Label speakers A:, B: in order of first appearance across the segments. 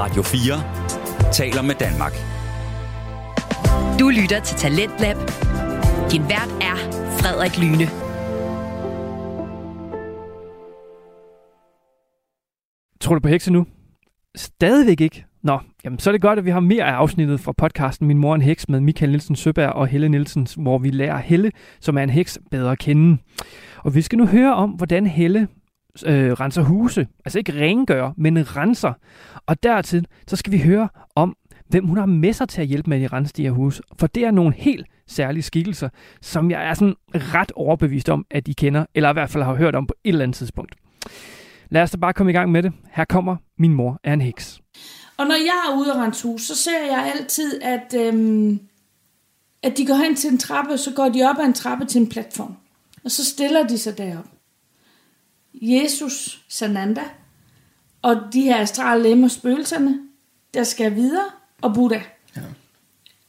A: Radio 4 taler med Danmark.
B: Du lytter til Talentlab. Din vært er Frederik Lyne.
C: Tror du på hekse nu? Stadigvæk ikke. Nå, jamen så er det godt, at vi har mere af afsnittet fra podcasten Min mor en heks med Michael Nielsen Søberg og Helle Nielsen, hvor vi lærer Helle, som er en heks, bedre at kende. Og vi skal nu høre om, hvordan Helle øh, renser huse. Altså ikke rengør, men renser. Og dertil, så skal vi høre om, hvem hun har med sig til at hjælpe med at rense de her huse. For det er nogle helt særlige skikkelser, som jeg er sådan ret overbevist om, at I kender, eller i hvert fald har hørt om på et eller andet tidspunkt. Lad os da bare komme i gang med det. Her kommer Min mor er en heks.
D: Og når jeg er ude og rense hus, så ser jeg altid, at, øhm, at de går hen til en trappe, så går de op ad en trappe til en platform. Og så stiller de sig derop. Jesus, Sananda, og de her astrale lemmer, spøgelserne, der skal videre, og Buddha. Ja.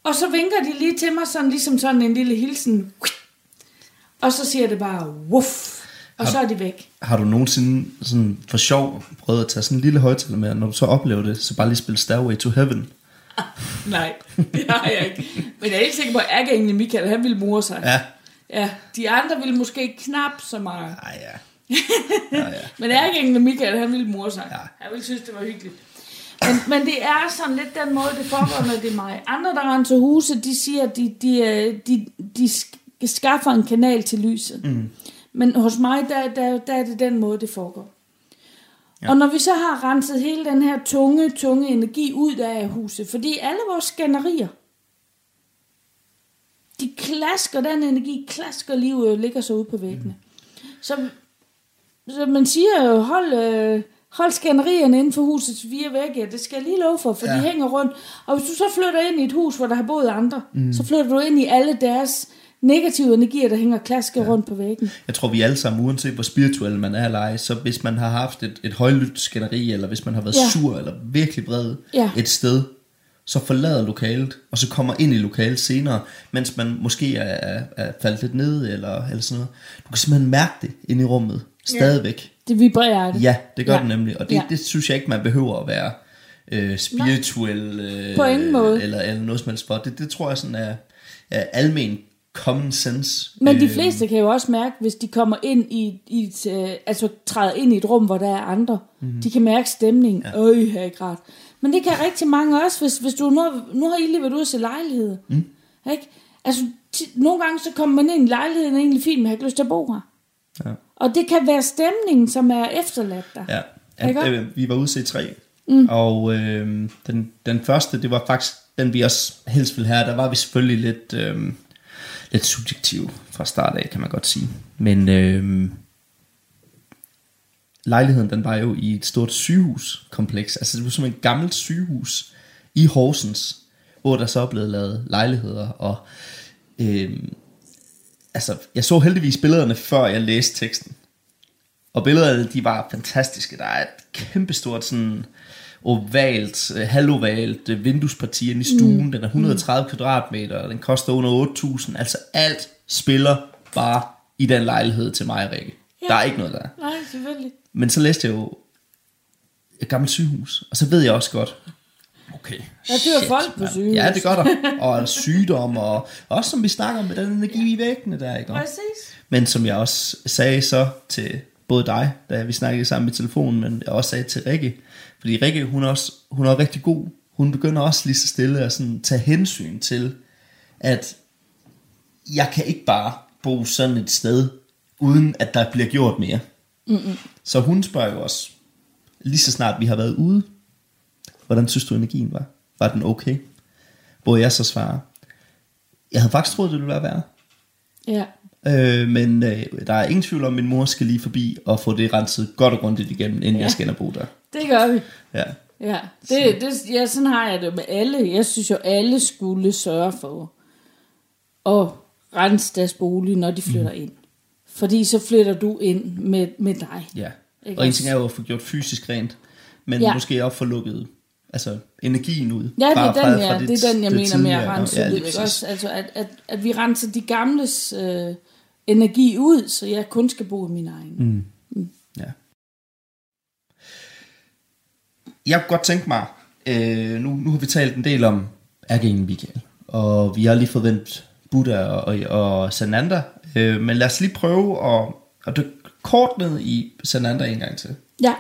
D: Og så vinker de lige til mig, sådan, ligesom sådan en lille hilsen. Og så siger det bare, wuff, og har, så er de væk.
E: Har du nogensinde sådan for sjov prøvet at tage sådan en lille højtaler med, når du så oplever det, så bare lige spille Stairway to Heaven?
D: Nej, det har jeg ikke. Men jeg er helt sikker på, at ærgerengene Michael, han ville mure sig.
E: Ja.
D: Ja, de andre ville måske knap så meget.
E: Ej, ja.
D: Ja, ja. Men ærgerengene Michael, han ville mure sig. Ja. Han ville synes, det var hyggeligt. Men, men det er sådan lidt den måde, det foregår, når det er mig. Andre, der renser huse, de siger, at de, de, de, de skaffer en kanal til lyset. Mm. Men hos mig, der, der, der er det den måde, det foregår. Ja. Og når vi så har renset hele den her tunge, tunge energi ud af huset, fordi alle vores skænderier, de klasker, den energi klasker livet og ligger så ude på væggene. Mm. Så, så man siger jo, hold, øh, hold skænderierne inden for husets fire vægge, det skal jeg lige love for, for ja. de hænger rundt. Og hvis du så flytter ind i et hus, hvor der har boet andre, mm. så flytter du ind i alle deres negative energier, der hænger klasker ja. rundt på væggen.
E: Jeg tror, vi alle sammen, uanset hvor spirituelle man er eller ej, så hvis man har haft et, et højlydt skænderi, eller hvis man har været ja. sur, eller virkelig vred ja. et sted, så forlader lokalet, og så kommer ind i lokalet senere, mens man måske er, er, er faldet lidt ned, eller, eller sådan noget. Du kan simpelthen mærke det inde i rummet, stadigvæk.
D: Ja. Det vibrerer det.
E: Ja, det gør ja. det nemlig, og det, ja. det synes jeg ikke, man behøver at være øh, spirituel, øh,
D: på ingen måde.
E: Eller, eller noget som helst for. Det, det tror jeg sådan er, er almen common sense.
D: Men de øh, fleste kan jo også mærke, hvis de kommer ind i, i et, øh, altså træder ind i et rum, hvor der er andre, mm-hmm. de kan mærke stemningen. Ja. Øj, her ikke ret. Men det kan rigtig mange også, hvis, hvis du nu, nu har I lige været ude se lejlighed. Mm. Ikke? Altså, t- nogle gange så kommer man ind i lejligheden og egentlig fint, men har ikke lyst til at bo her. Ja. Og det kan være stemningen, som er efterladt der.
E: Ja, ja øh, vi var ude se tre. Mm. Og øh, den, den første, det var faktisk den, vi også helst ville have. Der var vi selvfølgelig lidt... Øh, lidt subjektiv fra start af, kan man godt sige. Men øh, lejligheden, den var jo i et stort sygehuskompleks. Altså det var som et gammelt sygehus i Horsens, hvor der så er blevet lavet lejligheder. Og øh, altså, jeg så heldigvis billederne, før jeg læste teksten. Og billederne, de var fantastiske. Der er et kæmpestort sådan ovalt, øh, halvovalt øh, vinduesparti ind i stuen. Mm. Den er 130 mm. kvadratmeter, og den koster under 8.000. Altså alt spiller bare i den lejlighed til mig og Rikke. Ja. Der er ikke noget der.
D: Nej, selvfølgelig.
E: Men så læste jeg jo et gammelt sygehus, og så ved jeg også godt, okay,
D: Der dør folk på sygehus.
E: Ja, det gør der. Og sygdom, og også som vi snakker om med den energi i væggene der, ikke?
D: Præcis.
E: Men som jeg også sagde så til både dig, da vi snakkede sammen i telefonen, men jeg også sagde til Rikke, fordi Rikke, hun er, også, hun er rigtig god. Hun begynder også lige så stille at sådan tage hensyn til, at jeg kan ikke bare bo sådan et sted, uden at der bliver gjort mere. Mm-mm. Så hun spørger jo også, lige så snart vi har været ude, hvordan synes du energien var? Var den okay? Hvor jeg så svarer, jeg havde faktisk troet, det ville være værre.
D: Ja.
E: Øh, men øh, der er ingen tvivl om, at min mor skal lige forbi og få det renset godt og grundigt igennem, inden ja. jeg skal ind og bo der.
D: Det gør vi.
E: Ja.
D: Ja, det, det, ja, sådan har jeg det med alle. Jeg synes jo, alle skulle sørge for at rense deres bolig, når de flytter mm. ind. Fordi så flytter du ind med, med dig.
E: Ja, ikke og en ting er jo at få gjort fysisk rent, men ja. måske også få lukket altså, energien ud.
D: Ja, det er den, ja, det, det er den jeg mener med at rense ja, ud. Ikke? Også, altså, at, at, at vi renser de gamles øh, energi ud, så jeg kun skal bo i min egen.
E: Mm. Mm. Ja jeg kunne godt tænke mig øh, nu, nu har vi talt en del om ærkeengel Michael, og vi har lige forventet Buddha og, og, og Sananda, øh, men lad os lige prøve at, at dykke kort ned i Sananda en gang til.
D: Ja.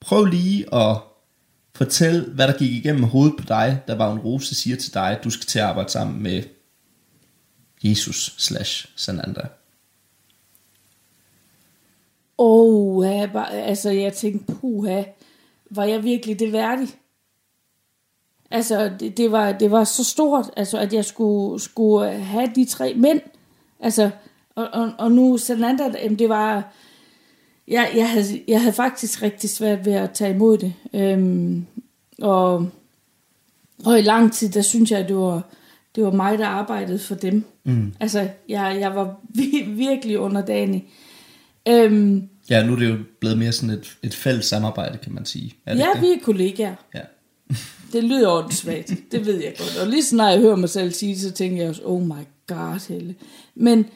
E: Prøv lige at Fortæl, hvad der gik igennem hovedet på dig, da var en Rose siger til dig, at du skal til at arbejde sammen med Jesus slash Sananda.
D: Åh, oh, altså jeg tænkte, puha, var jeg virkelig det værdig? Altså, det, det, var, det var så stort, altså, at jeg skulle, skulle have de tre mænd. Altså, og, og, og nu Sananda, det var... Jeg, jeg, havde, jeg havde faktisk rigtig svært ved at tage imod det. Øhm, og, og i lang tid, der synes jeg, at det var, det var mig, der arbejdede for dem. Mm. Altså, jeg, jeg var virkelig underdanig.
E: Øhm, ja, nu er det jo blevet mere sådan et, et fælles samarbejde, kan man sige.
D: Er det ja, det? vi er kollegaer. Ja. det lyder åndssvagt, det ved jeg godt. Og lige snart jeg hører mig selv sige så tænker jeg også, oh my god, Helle. Men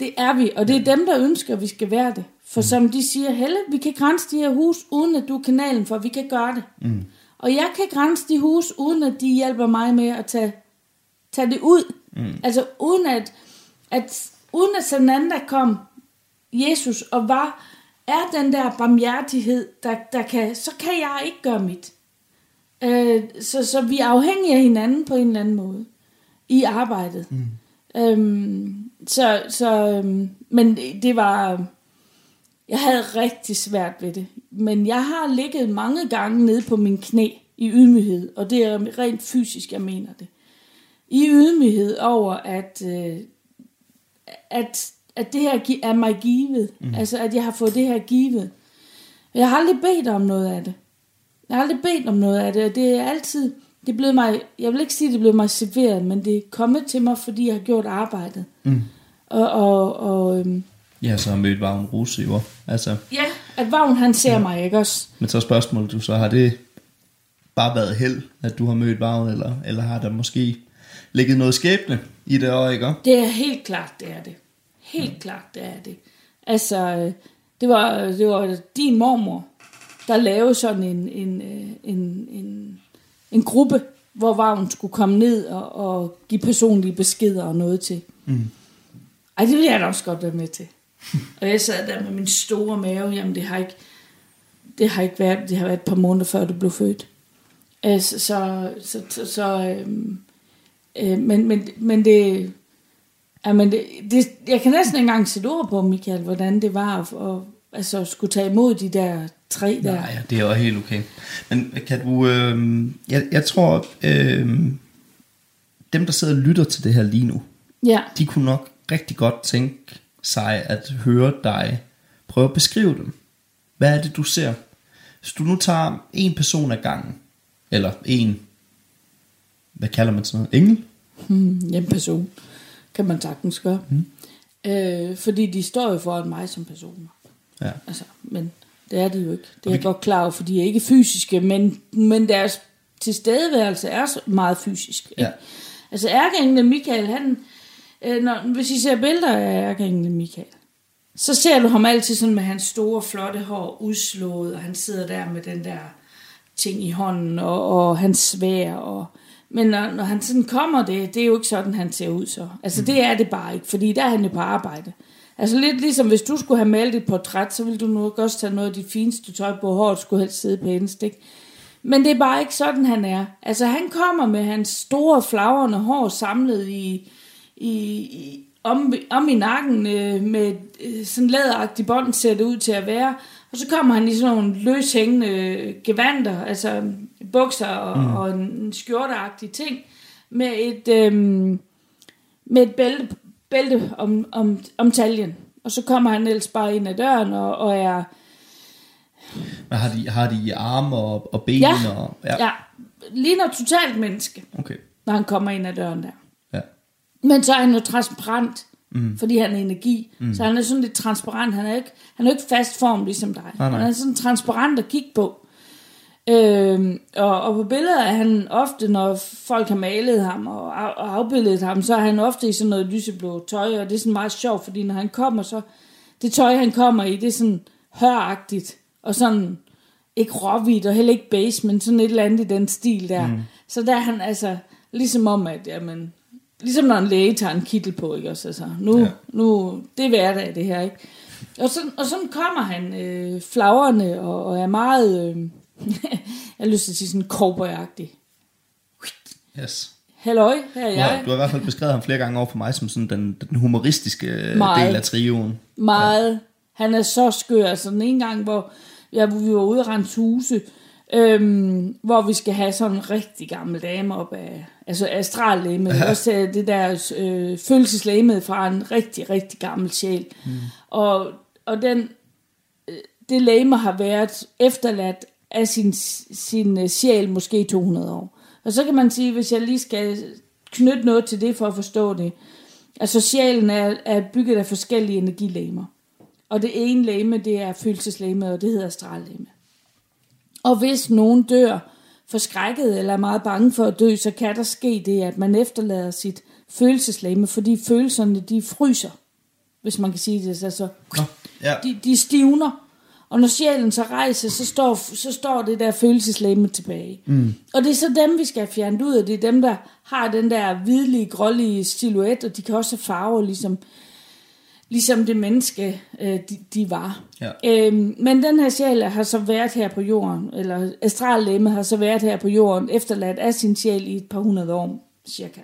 D: det er vi, og det er dem, der ønsker, at vi skal være det. For mm. som de siger, Helle, vi kan grænse de her hus, uden at du er kanalen for, vi kan gøre det. Mm. Og jeg kan grænse de hus, uden at de hjælper mig med at tage, tage det ud. Mm. Altså uden at, at, uden at Sananda kom, Jesus, og var, er den der barmhjertighed, der, der kan, så kan jeg ikke gøre mit. Øh, så, så vi er afhængige af hinanden på en eller anden måde i arbejdet. Mm. Øhm, så, så, øhm, men det var, jeg havde rigtig svært ved det. Men jeg har ligget mange gange nede på min knæ i ydmyghed, og det er rent fysisk, jeg mener det. I ydmyghed over, at, øh, at, at det her er mig givet. Mm. Altså, at jeg har fået det her givet. Jeg har aldrig bedt om noget af det. Jeg har aldrig bedt om noget af det, og det er altid, det blevet mig, jeg vil ikke sige, det blevet mig serveret, men det er kommet til mig, fordi jeg har gjort arbejdet. Mm. Og, og, og øhm,
E: Ja, så har mødt Vagn Rose jo. Altså,
D: ja, at Vagn han ser ja. mig, ikke også?
E: Men så spørgsmålet du, så har det bare været held, at du har mødt Vagn, eller, eller har der måske ligget noget skæbne i det år, ikke?
D: Det er helt klart, det er det. Helt mm. klart, det er det. Altså, øh, det var, det var din mormor, der lavede sådan en, en, øh, en, en, en gruppe, hvor Vagn skulle komme ned og, og give personlige beskeder og noget til. Mm. Ej, det ville jeg da også godt være med til. og jeg sad der med min store mave, jamen det har ikke, det har ikke været, det har været et par måneder før du blev født. Altså, så, så, så, så øhm, øh, men, men, men det, ja, men det, det, jeg kan næsten ikke engang sætte ord på, Michael, hvordan det var at, at altså, skulle tage imod de der tre der.
E: Nej, ja, det er jo helt okay. Men kan du, øh, jeg, jeg tror, øh, dem der sidder og lytter til det her lige nu, ja. de kunne nok rigtig godt tænke sig at høre dig prøve at beskrive dem. Hvad er det, du ser? Hvis du nu tager en person ad gangen, eller en, hvad kalder man sådan noget, engel?
D: Hmm, en person, kan man sagtens gøre. Hmm. Øh, fordi de står jo foran mig som personer. Ja. Altså, men det er de jo ikke. Det er jeg godt klar over, for de er ikke fysiske, men, men deres tilstedeværelse er meget fysisk. Ikke? Ja. Altså ærkeenglen Michael, han, øh, når, hvis I ser billeder af ærkeenglen Michael, så ser du ham altid sådan med hans store, flotte hår udslået, og han sidder der med den der ting i hånden, og, og hans svær, og... Men når, når han sådan kommer, det, det er jo ikke sådan, han ser ud så. Altså, mm. det er det bare ikke, fordi der er han jo på arbejde. Altså lidt ligesom, hvis du skulle have malet et portræt, så ville du nok også tage noget af dit fineste tøj på, håret skulle helst sidde pænest, ikke? Men det er bare ikke sådan, han er. Altså, han kommer med hans store, flagrende hår samlet i, i, i om, om i nakken øh, med øh, sådan læderagtig bånd ser det ud til at være. Og så kommer han i sådan nogle løshængende gevanter, altså bukser og, mm. og en, skjorteagtig ting, med et, øh, med et bælte, bælte om, om, om taljen. Og så kommer han ellers bare ind ad døren og, og er...
E: Men har de, har de arme og, og ben?
D: Ja,
E: og,
D: ja. ja. Ligner totalt menneske,
E: okay.
D: når han kommer ind ad døren der. Men så er han jo transparent, mm. fordi han er energi. Mm. Så han er sådan lidt transparent. Han er ikke, han er ikke fast form ligesom dig. Nej, nej. Han er sådan transparent at kigge på. Øhm, og, og på billeder er han ofte, når folk har malet ham og, og afbildet ham, så er han ofte i sådan noget lyseblå tøj, og det er sådan meget sjovt, fordi når han kommer, så det tøj, han kommer i, det er sådan høragtigt, og sådan ikke råhvidt og heller ikke beige, men sådan et eller andet i den stil der. Mm. Så der er han altså, ligesom om at, jamen, ligesom når en læge tager en kittel på, ikke også? Altså, nu, ja. nu, det er hverdag det her, ikke? Og, så, og sådan kommer han øh, flagrende og, og er meget, øh, jeg har lyst til at sige sådan cowboyagtig.
E: Yes.
D: Halløj, her er jeg.
E: du har i hvert fald beskrevet ham flere gange over for mig som sådan den, den humoristiske øh,
D: Meget.
E: del af trioen.
D: Meget. Ja. Han er så skør. Altså den ene gang, hvor, ja, vi var ude at rense huse, øhm, hvor vi skal have sådan en rigtig gammel dame op af, altså astrallæme, ja. også øh, det der øh, følelseslæme fra en rigtig, rigtig gammel sjæl. Mm. Og, og den, øh, det læme har været efterladt af sin, sin øh, sjæl måske 200 år. Og så kan man sige, hvis jeg lige skal knytte noget til det for at forstå det, altså sjælen er, er bygget af forskellige energilæmer. Og det ene læme, det er følelseslæme, og det hedder astrallæme. Og hvis nogen dør forskrækket eller er meget bange for at dø, så kan der ske det, at man efterlader sit følelseslæme, fordi følelserne de fryser, hvis man kan sige det. Altså,
E: Nå, ja.
D: de, de stivner. Og når sjælen så rejser, så står, så står det der følelseslæme tilbage. Mm. Og det er så dem, vi skal have fjernet ud af. Det er dem, der har den der hvidlige, grålige silhuet, og de kan også have farver, ligesom, ligesom det menneske, øh, de, de var.
E: Ja.
D: Øhm, men den her sjæl har så været her på jorden, eller astrallæme har så været her på jorden, efterladt af sin sjæl i et par hundrede år, cirka.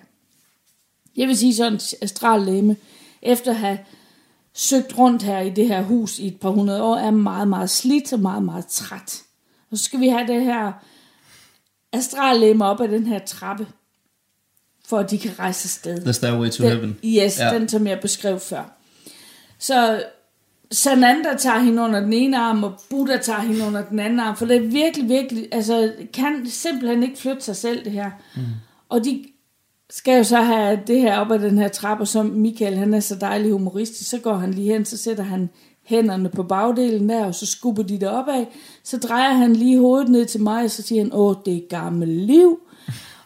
D: Jeg vil sige sådan, astrallæme, efter at have søgt rundt her i det her hus i et par hundrede år, er meget, meget slidt og meget, meget træt. Og så skal vi have det her astrallæme op ad den her trappe, for at de kan rejse afsted.
E: The Stairway to
D: Den,
E: Heaven.
D: yes,
E: ja.
D: den som jeg beskrev før. Så Sananda tager hende under den ene arm, og Buddha tager hende under den anden arm, for det er virkelig, virkelig, altså kan simpelthen ikke flytte sig selv det her. Mm. Og de skal jo så have det her op ad den her trappe, og som Michael, han er så dejlig humoristisk, så går han lige hen, så sætter han hænderne på bagdelen der, og så skubber de det opad. Så drejer han lige hovedet ned til mig, og så siger han, åh, det er gammel liv.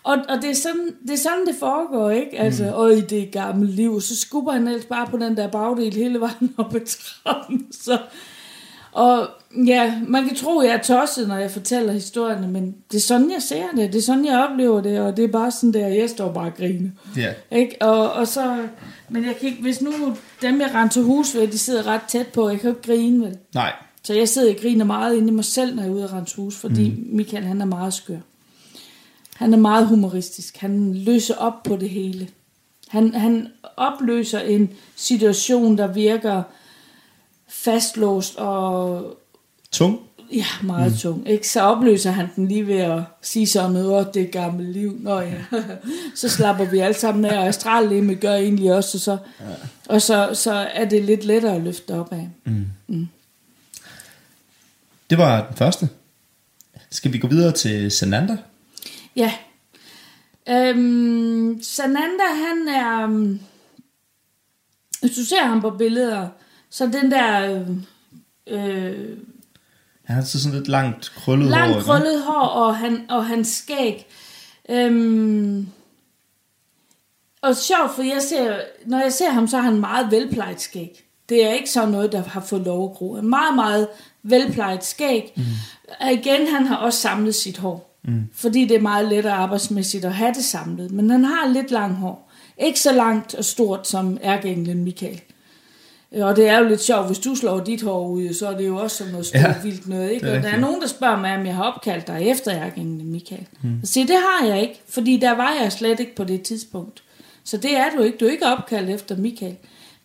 D: Og, og det, er sådan, det er sådan, det foregår, ikke? Altså, mm. øj, det er gammelt liv. Og så skubber han ellers bare på den der bagdel hele vejen op ad trappen. Så, og ja, man kan tro, jeg er tosset, når jeg fortæller historierne, men det er sådan, jeg ser det. Det er sådan, jeg oplever det, og det er bare sådan der, jeg står bare og griner.
E: Ja.
D: Ikke? Og, og så, men jeg kan ikke, hvis nu dem, jeg render til hus ved, de sidder ret tæt på, jeg kan jo ikke grine, vel?
E: Nej.
D: Så jeg sidder og griner meget inde i mig selv, når jeg er ude af rense hus, fordi mm. Michael, han er meget skør. Han er meget humoristisk. Han løser op på det hele. Han, han opløser en situation, der virker fastlåst og
E: Tung.
D: ja, meget mm. tung. Ikke? Så opløser han den lige ved at sige sådan noget, åh, det gammelt liv. Nå ja, så slapper vi alle sammen af, og astrallemme gør egentlig også, og så, ja. og så, så er det lidt lettere at løfte op af.
E: Det var den første. Skal vi gå videre til Sananda?
D: Ja. Øhm, Sananda, han er... øhm, Hvis du ser ham på billeder, så den der... Øh,
E: Han har så sådan lidt langt krøllet hår.
D: langt krøllet hår, og, han, og hans skæg. Øhm, og sjovt, for jeg ser, når jeg ser ham, så har han meget velplejet skæg. Det er ikke sådan noget, der har fået lov at gro. En meget, meget velplejet skæg. Mm. Og igen, han har også samlet sit hår. Mm. Fordi det er meget lettere arbejdsmæssigt at have det samlet. Men han har lidt langt hår. Ikke så langt og stort som ærkeenglen Michael. Og det er jo lidt sjovt, hvis du slår dit hår ud, så er det jo også sådan noget stort
E: Ja,
D: vildt noget. Ikke? Og der er nogen, der spørger mig, om jeg har opkaldt dig efter ærkeenglen Michael. Mm. Jeg siger, det har jeg ikke, fordi der var jeg slet ikke på det tidspunkt. Så det er du ikke. Du er ikke opkaldt efter Michael.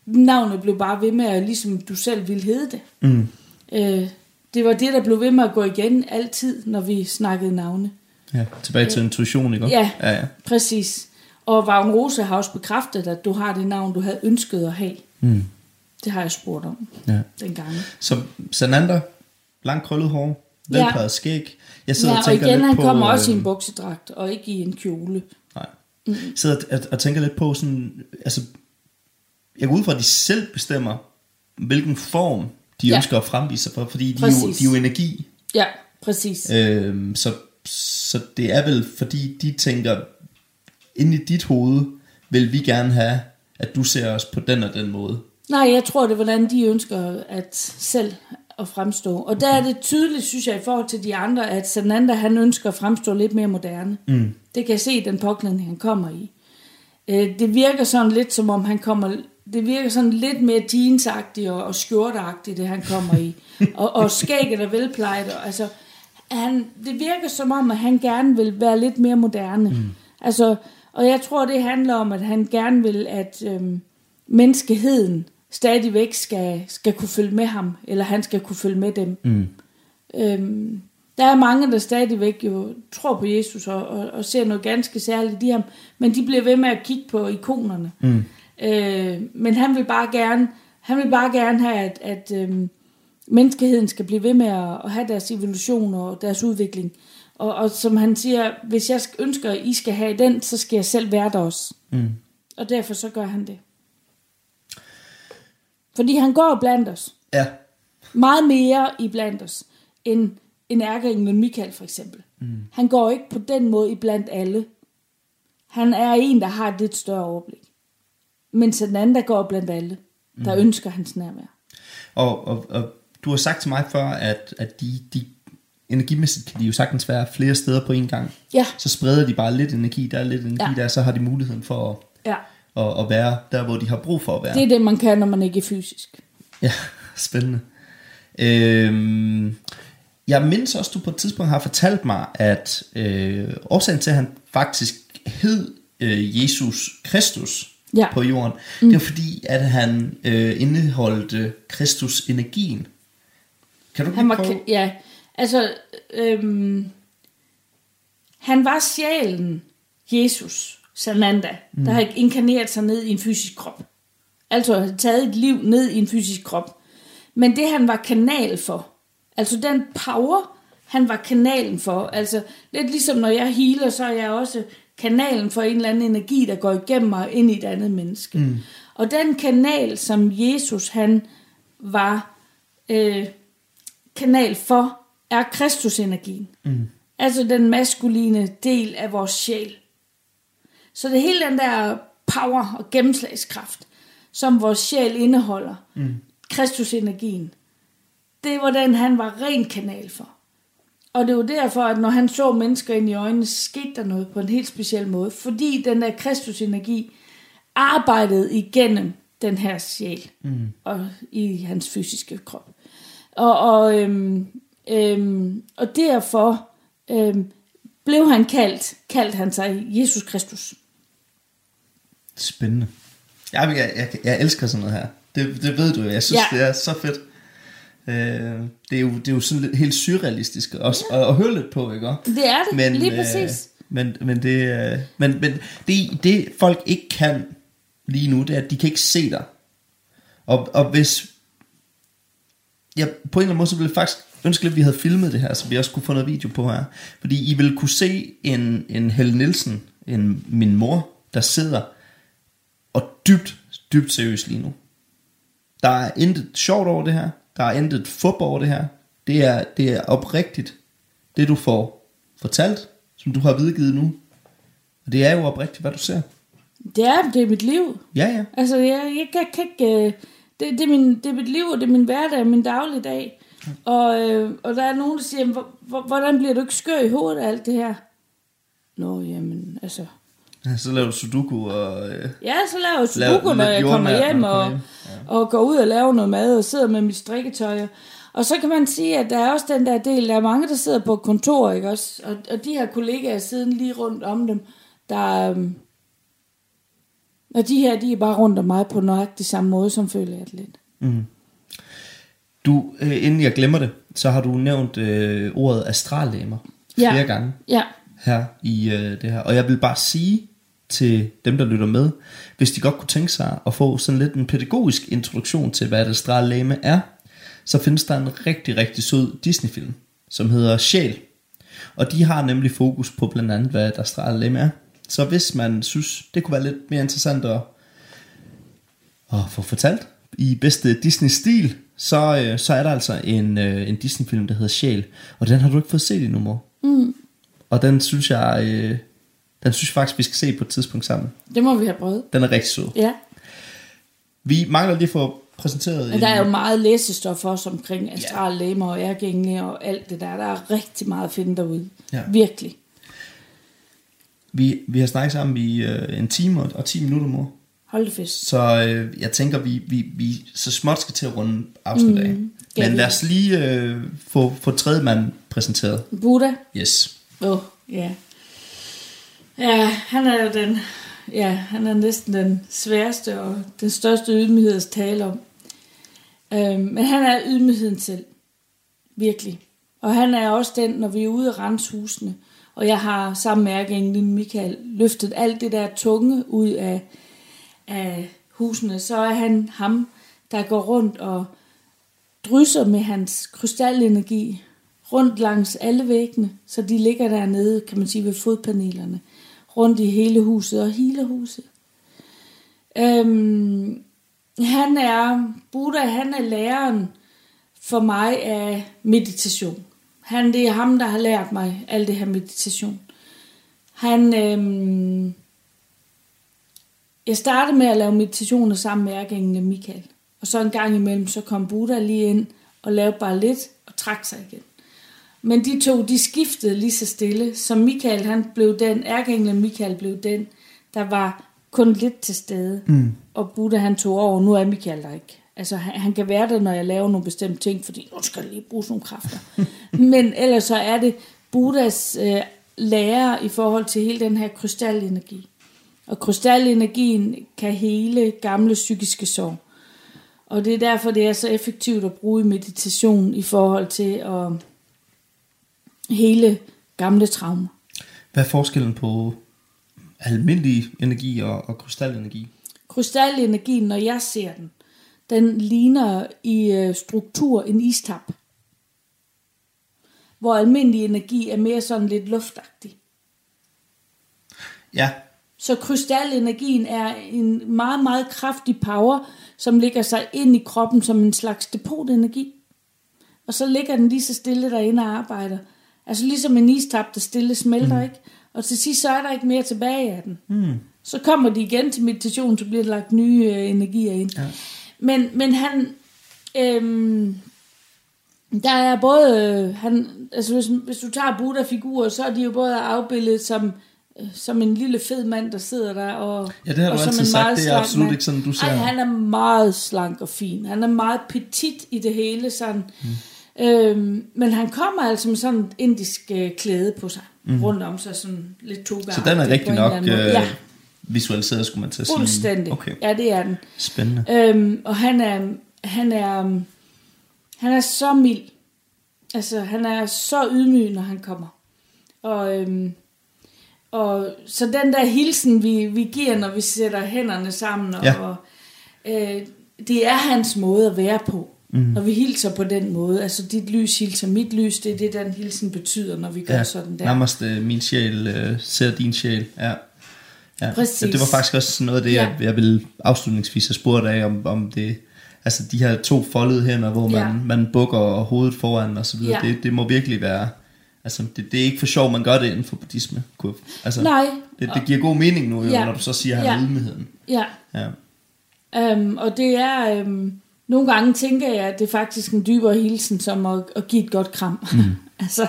D: Navnet blev bare ved med, at ligesom du selv ville hedde det.
E: Mm.
D: Øh, det var det, der blev ved med at gå igen altid, når vi snakkede navne.
E: Ja, tilbage til intuition, ikke?
D: Ja.
E: ja, ja.
D: Præcis. Og Vagn Rose har også bekræftet, at du har det navn, du havde ønsket at have.
E: Mm.
D: Det har jeg spurgt om
E: ja.
D: dengang.
E: Så Sananda, langt krøllet hår, velplejet ja. skæg. Jeg sidder
D: Ja,
E: og
D: og
E: tænker
D: igen,
E: lidt
D: han
E: på...
D: kommer også i
E: øh,
D: en buksedragt, og ikke i en kjole.
E: Nej. Mm. Sidder og, og, og tænker lidt på sådan, altså, jeg går ud fra, at de selv bestemmer, hvilken form de ja. Ønsker at fremvise sig for, fordi de er, jo,
D: Præcis.
E: de er jo energi.
D: Ja, præcis.
E: Øhm, så, så det er vel, fordi de tænker, inde i dit hoved, vil vi gerne have, at du ser os på den og den måde.
D: Nej, jeg tror, det er, hvordan de ønsker at selv at fremstå. Og der er det tydeligt, synes jeg, i forhold til de andre, at Sananda, han ønsker at fremstå lidt mere moderne. Mm. Det kan jeg se den påklædning, han kommer i. Øh, det virker sådan lidt, som om han kommer... Det virker sådan lidt mere jeansagtigt og, og skjorteagtigt, det han kommer i. og, og skægget er velplejet. Og, altså, han, det virker som om, at han gerne vil være lidt mere moderne. Mm. Altså, og jeg tror, det handler om, at han gerne vil, at øhm, menneskeheden stadigvæk skal, skal kunne følge med ham, eller han skal kunne følge med dem. Mm. Øhm, der er mange, der stadigvæk jo tror på Jesus og, og, og ser noget ganske særligt i ham, men de bliver ved med at kigge på ikonerne. Mm. Øh, men han vil bare gerne, han vil bare gerne have, at, at øhm, menneskeheden skal blive ved med at, at have deres evolution og deres udvikling. Og, og som han siger, hvis jeg ønsker, at I skal have den, så skal jeg selv være der også. Mm. Og derfor så gør han det. Fordi han går blandt os.
E: Ja.
D: Meget mere i blandt os, end, end ærkeenglen Michael for eksempel. Mm. Han går ikke på den måde i blandt alle. Han er en, der har et lidt større overblik. Men den anden, der går blandt alle, der mm. ønsker hans nærvær.
E: Og, og, og du har sagt til mig før, at, at de, de energimæssigt kan de jo sagtens være flere steder på en gang.
D: Ja.
E: Så spreder de bare lidt energi, der er lidt energi ja. der, så har de muligheden for at,
D: ja.
E: at, at være der, hvor de har brug for at være.
D: Det er det, man kan, når man ikke er fysisk.
E: Ja, spændende. Øhm, jeg mindes også, du på et tidspunkt har fortalt mig, at øh, årsagen til, at han faktisk hed øh, Jesus Kristus
D: ja.
E: på jorden, mm. det var fordi, at han øh, indeholdte Kristus energien. Kan du
D: han var,
E: prøve?
D: Ja, altså, øhm, han var sjælen, Jesus, Sananda, mm. der har inkarneret sig ned i en fysisk krop. Altså har taget et liv ned i en fysisk krop. Men det han var kanal for, altså den power, han var kanalen for, altså lidt ligesom når jeg healer, så er jeg også kanalen for en eller anden energi, der går igennem mig ind i et andet menneske. Mm. Og den kanal, som Jesus han var øh, kanal for, er Kristusenergien. Mm. Altså den maskuline del af vores sjæl. Så det hele den der power og gennemslagskraft, som vores sjæl indeholder, mm. Kristusenergien, det var den, han var ren kanal for. Og det var derfor, at når han så mennesker ind i øjnene, skete der noget på en helt speciel måde. Fordi den der Kristusenergi arbejdede igennem den her sjæl mm. og i hans fysiske krop. Og, og, øhm, øhm, og derfor øhm, blev han kaldt, kaldt han sig Jesus Kristus.
E: Spændende. Jeg, jeg, jeg, jeg elsker sådan noget her. Det, det ved du, jeg synes, ja. det er så fedt. Øh, det, er jo, det er jo sådan lidt helt surrealistisk også ja. at, at høre lidt på, ikke?
D: Det er det, men, lige præcis.
E: Øh, men, men, det, øh, men, men det, det folk ikke kan lige nu, det er, at de kan ikke se dig. Og, og hvis... Ja, på en eller anden måde, så ville jeg faktisk ønske at vi havde filmet det her, så vi også kunne få noget video på her. Fordi I vil kunne se en, en Helle Nielsen, en, min mor, der sidder og dybt, dybt seriøst lige nu. Der er intet sjovt over det her. Der er intet fodbold over det her. Det er, det er oprigtigt, det du får fortalt, som du har videregivet nu. Og det er jo oprigtigt, hvad du ser.
D: Det er, det er mit liv.
E: Ja, ja.
D: Altså, jeg, jeg, jeg kan ikke... Øh, det, det, er min, det er mit liv, det er min hverdag, min dagligdag. Og, øh, og der er nogen, der siger, hvordan bliver du ikke skør i hovedet af alt det her? Nå, jamen, altså...
E: Ja, så laver du sudoku og... Øh,
D: ja, så laver jeg sudoku, når jeg kommer hjem, og, hjem. Ja. og går ud og laver noget mad og sidder med mit strikketøj. Og så kan man sige, at der er også den der del, der er mange, der sidder på kontor, ikke også? Og, og de her kollegaer siden lige rundt om dem, der... Øhm, og de her, de er bare rundt om mig på nøjagtig samme måde, som føler jeg det lidt. Mm.
E: Du, øh, inden jeg glemmer det, så har du nævnt øh, ordet astrallæmer flere
D: ja.
E: gange
D: ja.
E: her i øh, det her. Og jeg vil bare sige til dem, der lytter med, hvis de godt kunne tænke sig at få sådan lidt en pædagogisk introduktion til, hvad et astrallæme er, så findes der en rigtig, rigtig sød Disney-film, som hedder Sjæl. Og de har nemlig fokus på blandt andet, hvad et astrallæme er. Så hvis man synes, det kunne være lidt mere interessant at, at få fortalt i bedste Disney-stil, så, øh, så er der altså en, øh, en Disney-film, der hedder Sjæl. Og den har du ikke fået set endnu, mor.
D: Mm.
E: Og den synes jeg, øh, den synes jeg faktisk, vi skal se på et tidspunkt sammen.
D: Det må vi have prøvet.
E: Den er rigtig sød.
D: Ja.
E: Vi mangler lige for præsenteret
D: Men
E: en,
D: der er jo meget læsestof også omkring astral læmer og ærgænge og alt det der. Der er rigtig meget at finde derude.
E: Ja.
D: Virkelig.
E: vi, vi har snakket sammen i øh, en time og, og 10 minutter, mor.
D: Hold det fest.
E: Så øh, jeg tænker, vi, vi, vi så småt skal til at runde afsnit af.
D: Mm, ja,
E: Men lad os lige øh, få, få tredje mand præsenteret.
D: Buddha.
E: Yes.
D: Åh, oh, ja. Ja, han er den, ja, han er næsten den sværeste og den største ydmyghed at tale om. Øhm, men han er ydmygheden selv. Virkelig. Og han er også den, når vi er ude at rense husene, og jeg har sammen med ærkeenglen Michael løftet alt det der tunge ud af, af husene, så er han ham, der går rundt og drysser med hans krystalenergi rundt langs alle væggene, så de ligger dernede, kan man sige, ved fodpanelerne, rundt i hele huset og hele huset. Øhm, han er, Buddha, han er læreren for mig af meditation. Han, det er ham, der har lært mig alt det her meditation. Han, øhm, jeg startede med at lave meditationer sammen med ærgængene Michael. Og så en gang imellem, så kom Buddha lige ind og lavede bare lidt og trak sig igen. Men de to, de skiftede lige så stille. Så Michael, han blev den, ærkeenglen Michael blev den, der var kun lidt til stede. Mm. Og Buddha, han tog over. Nu er Michael der ikke. Altså, han, han kan være der, når jeg laver nogle bestemte ting, fordi nu skal jeg lige bruge nogle kræfter. Men ellers så er det Buddhas øh, lære i forhold til hele den her krystalenergi. Og krystalenergien kan hele gamle psykiske sår. Og det er derfor, det er så effektivt at bruge i meditation i forhold til at hele gamle traumer.
E: Hvad er forskellen på almindelig energi og, og krystalenergi?
D: Krystalenergien, når jeg ser den, den ligner i øh, struktur en istap. Hvor almindelig energi er mere sådan lidt luftagtig.
E: Ja,
D: Så krystalenergien er en meget, meget kraftig power, som ligger sig ind i kroppen som en slags depotenergi. Og så ligger den lige så stille derinde og arbejder. Altså ligesom en istap, der stille smelter, mm. ikke? Og til sidst så er der ikke mere tilbage af den. Mm. Så kommer de igen til meditation, så bliver der lagt nye øh, energier ind. Ja. Men, men han... Øhm, der er både... Øh, han, altså hvis, hvis du tager Buddha-figurer, så er de jo både afbildet som øh, som en lille fed mand, der sidder der. Og,
E: Ja, det har du
D: og som
E: altid
D: en
E: sagt.
D: meget
E: Det er absolut
D: mand.
E: ikke sådan, du ser
D: Ej, han er meget slank og fin. Han er meget petit i det hele. Sådan. Mm. Øhm, men han kommer altså med sådan et indisk øh, klæde på sig. Mm. Rundt om sig, sådan lidt toga
E: så den er rigtig nok øh,
D: Ja,
E: visualiseret, skulle man til at sige.
D: fuldstændig.
E: Okay,
D: Ja, det er den.
E: spændende.
D: Øhm, og han er, han er, han er så mild. Altså, han er så ydmyg, når han kommer. Og, øhm, og så den der hilsen, vi, vi giver, når vi sætter hænderne sammen, og,
E: Ja.
D: og øh, det er hans måde at være på. Mm. Når vi hilser på den måde. Altså, dit lys hilser mit lys, det er det, den hilsen betyder, når vi gør
E: Ja,
D: sådan der.
E: nærmest øh, min sjæl øh, ser din sjæl. Ja. Ja.
D: Præcis.
E: ja. Det var faktisk også noget af det,
D: Ja.
E: jeg, jeg ville afslutningsvis have spurgt af, om, om det, altså de her to foldede hænder, hvor man,
D: Ja.
E: man bukker hovedet foran og så videre,
D: Ja.
E: det, det må virkelig være, altså det, det er ikke for sjov, man gør det inden for buddhisme. Altså,
D: Nej.
E: Det, det giver god mening nu, jo,
D: Ja.
E: når du så siger, at
D: Ja.
E: ydmygheden.
D: Ja.
E: Ja.
D: Um, og det er, um, nogle gange tænker jeg, at det er faktisk en dybere hilsen, som at, at give et godt kram. Mm. altså,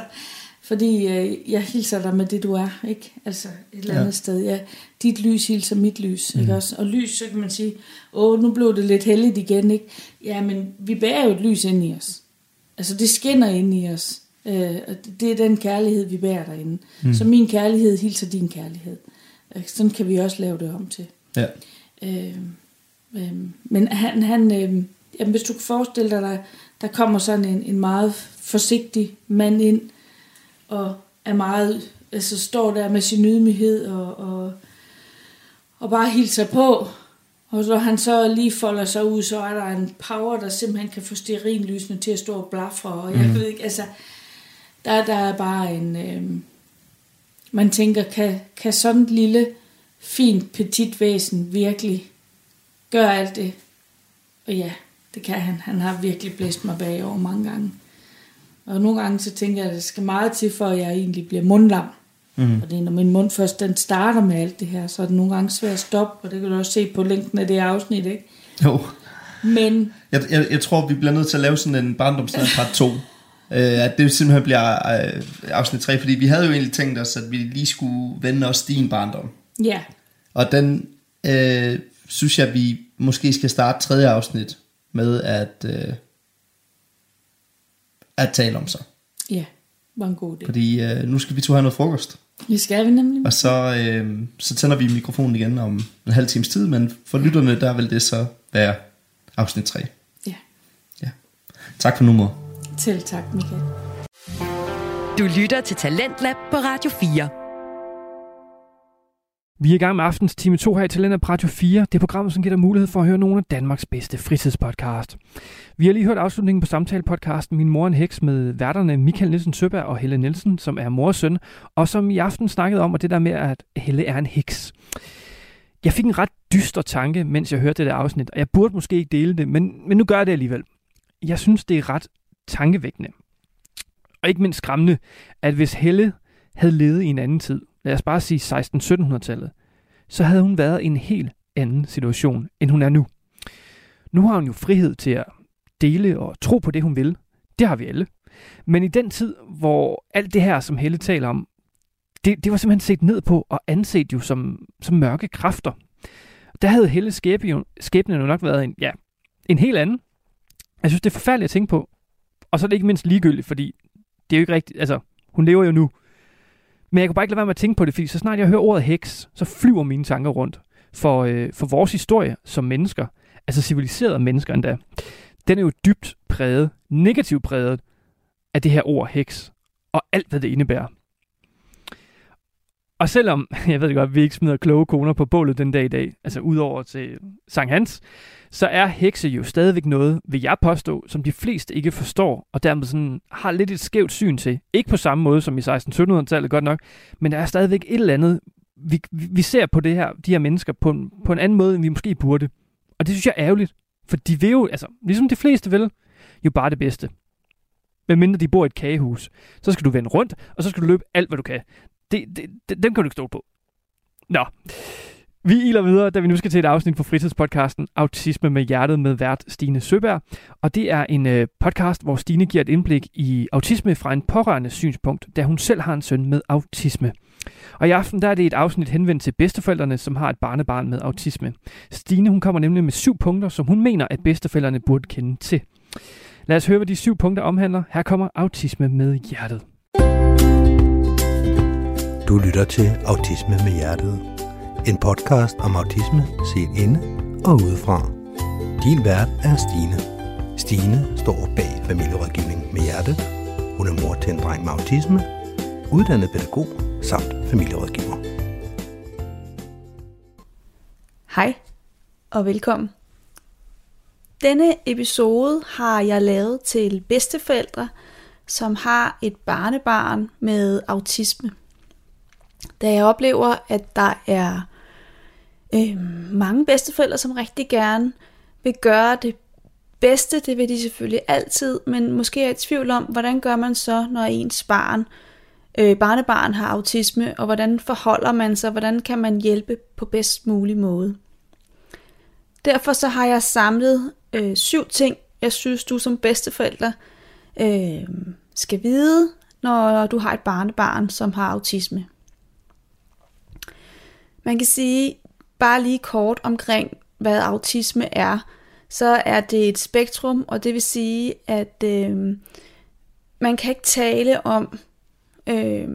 D: fordi øh, jeg hilser dig med det, du er, ikke? Altså et eller andet
E: Ja.
D: sted. Ja, dit lys hilser mit lys, mm. ikke også? Og lys, så kan man sige, åh, nu blev det lidt heldigt igen, ikke? Ja, men vi bærer jo et lys ind i os. Altså, det skinner ind i os. Øh, og det er den kærlighed, vi bærer derinde. Mm. Så min kærlighed hilser din kærlighed. Øh, Sådan kan vi også lave det om til.
E: ja.
D: Øh, øh, men han, han øh, jamen, hvis du kan forestille dig, der, der kommer sådan en, en meget forsigtig mand ind, og er meget, altså står der med sin ydmyghed, og, og, og bare hilser på, og så han så lige folder sig ud, så er der en power, der simpelthen kan få stearinlysene til at stå og blafre, og jeg mm. ved ikke, altså, der, der er bare en, øh, man tænker, kan, kan sådan et lille, fint, petit væsen virkelig gøre alt det? Og ja, det kan han. Han har virkelig blæst mig bagover mange gange. Og nogle gange så tænker jeg, at det skal meget til, for at jeg egentlig bliver mundlam. Mm. Og det er, når min mund først den starter med alt det her, så er det nogle gange svært at stoppe, og det kan du også se på længden af det afsnit, ikke?
E: Jo.
D: Men...
E: Jeg, jeg, jeg tror, vi bliver nødt til at lave sådan en barndomsnat part 2. Uh, at det simpelthen bliver uh, afsnit 3, fordi vi havde jo egentlig tænkt os, at vi lige skulle vende os din barndom.
D: Ja.
E: Og den uh, synes jeg, vi måske skal starte tredje afsnit med at, uh, at tale om så.
D: Ja, var en god idé.
E: Fordi uh, nu skal vi to have noget frokost.
D: Det skal vi nemlig.
E: Og så, øh, så tænder vi mikrofonen igen om en halv times tid, men for lytterne, der vil det så være afsnit 3.
D: Ja.
E: ja. Tak for nu, mor.
D: Til tak, Michael.
B: Du lytter til Talentlab på Radio 4.
C: Vi er i gang med aftens time 2 her i Talenter på Radio 4. Det er programmet, som giver dig mulighed for at høre nogle af Danmarks bedste fritidspodcast. Vi har lige hørt afslutningen på samtalepodcasten Min mor en heks med værterne Michael Nielsen Søberg og Helle Nielsen, som er mor og søn, og som i aften snakkede om, at det der med, at Helle er en heks. Jeg fik en ret dyster tanke, mens jeg hørte det der afsnit, og jeg burde måske ikke dele det, men, men nu gør jeg det alligevel. Jeg synes, det er ret tankevækkende. Og ikke mindst skræmmende, at hvis Helle havde levet i en anden tid, lad os bare sige 16-1700-tallet, så havde hun været i en helt anden situation, end hun er nu. Nu har hun jo frihed til at dele og tro på det, hun vil. Det har vi alle. Men i den tid, hvor alt det her, som Helle taler om, det, det var simpelthen set ned på og anset jo som, som mørke kræfter. Der havde Helle skæbne jo, skæbne jo nok været en, ja, en helt anden. Jeg synes, det er forfærdeligt at tænke på. Og så er det ikke mindst ligegyldigt, fordi det er jo ikke rigtigt, altså, hun lever jo nu. Men jeg kunne bare ikke lade være med at tænke på det, fordi så snart jeg hører ordet heks, så flyver mine tanker rundt. For, øh, for vores historie som mennesker, altså civiliserede mennesker endda, den er jo dybt præget, negativt præget af det her ord heks, og alt hvad det indebærer. Og selvom, jeg ved godt, vi ikke smider kloge koner på bålet den dag i dag, altså udover til Sankt Hans, så er hekse jo stadigvæk noget, vil jeg påstå, som de fleste ikke forstår, og dermed sådan har lidt et skævt syn til. Ikke på samme måde som i 1600-1700-tallet godt nok, men der er stadigvæk et eller andet, vi, vi ser på det her, de her mennesker på en, på en anden måde, end vi måske burde. Og det synes jeg er ærgerligt, for de vil jo, altså, ligesom de fleste vil, jo bare det bedste. Men mindre de bor i et kagehus, så skal du vende rundt, og så skal du løbe alt, hvad du kan. Det, det, det, dem kan du ikke stå på. Nå. Vi iler videre, da vi nu skal til et afsnit på fritidspodcasten Autisme med hjertet med vært Stine Søberg. Og det er en øh, podcast, hvor Stine giver et indblik i autisme fra en pårørende synspunkt, da hun selv har en søn med autisme. Og i aften der er det et afsnit henvendt til bedsteforældrene, som har et barnebarn med autisme. Stine hun kommer nemlig med syv punkter, som hun mener, at bedsteforældrene burde kende til. Lad os høre, hvad de syv punkter omhandler. Her kommer autisme med hjertet.
F: Du lytter til Autisme med hjertet. En podcast om autisme set inde og udefra. Din vært er Stine. Stine står bag familierådgivning med hjerte. Hun er mor til en dreng med autisme, uddannet pædagog samt familierådgiver.
G: Hej og velkommen. Denne episode har jeg lavet til bedsteforældre, som har et barnebarn med autisme. Da jeg oplever, at der er øh, mange bedsteforældre, som rigtig gerne vil gøre det bedste, det vil de selvfølgelig altid, men måske er i tvivl om, hvordan gør man så, når ens barn, øh, barnebarn har autisme, og hvordan forholder man sig, hvordan kan man hjælpe på bedst mulig måde. Derfor så har jeg samlet øh, syv ting, jeg synes, du som bedsteforælder øh, skal vide, når du har et barnebarn, som har autisme. Man kan sige, bare lige kort omkring, hvad autisme er, så er det et spektrum, og det vil sige, at øh, man kan ikke tale om, øh,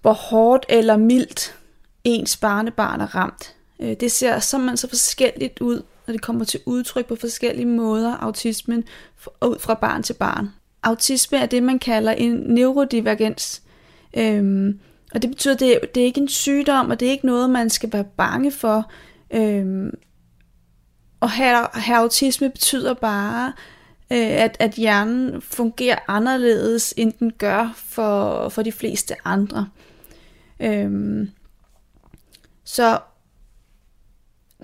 G: hvor hårdt eller mildt ens barnebarn er ramt. Øh, det ser simpelthen så forskelligt ud, når det kommer til udtryk på forskellige måder, autismen ud fra barn til barn. Autisme er det, man kalder en neurodivergens. Øhm, og det betyder, at det, det er ikke en sygdom, og det er ikke noget, man skal være bange for. Øhm, og have, have autisme betyder bare, øh, at, at hjernen fungerer anderledes, end den gør for, for de fleste andre. Øhm, så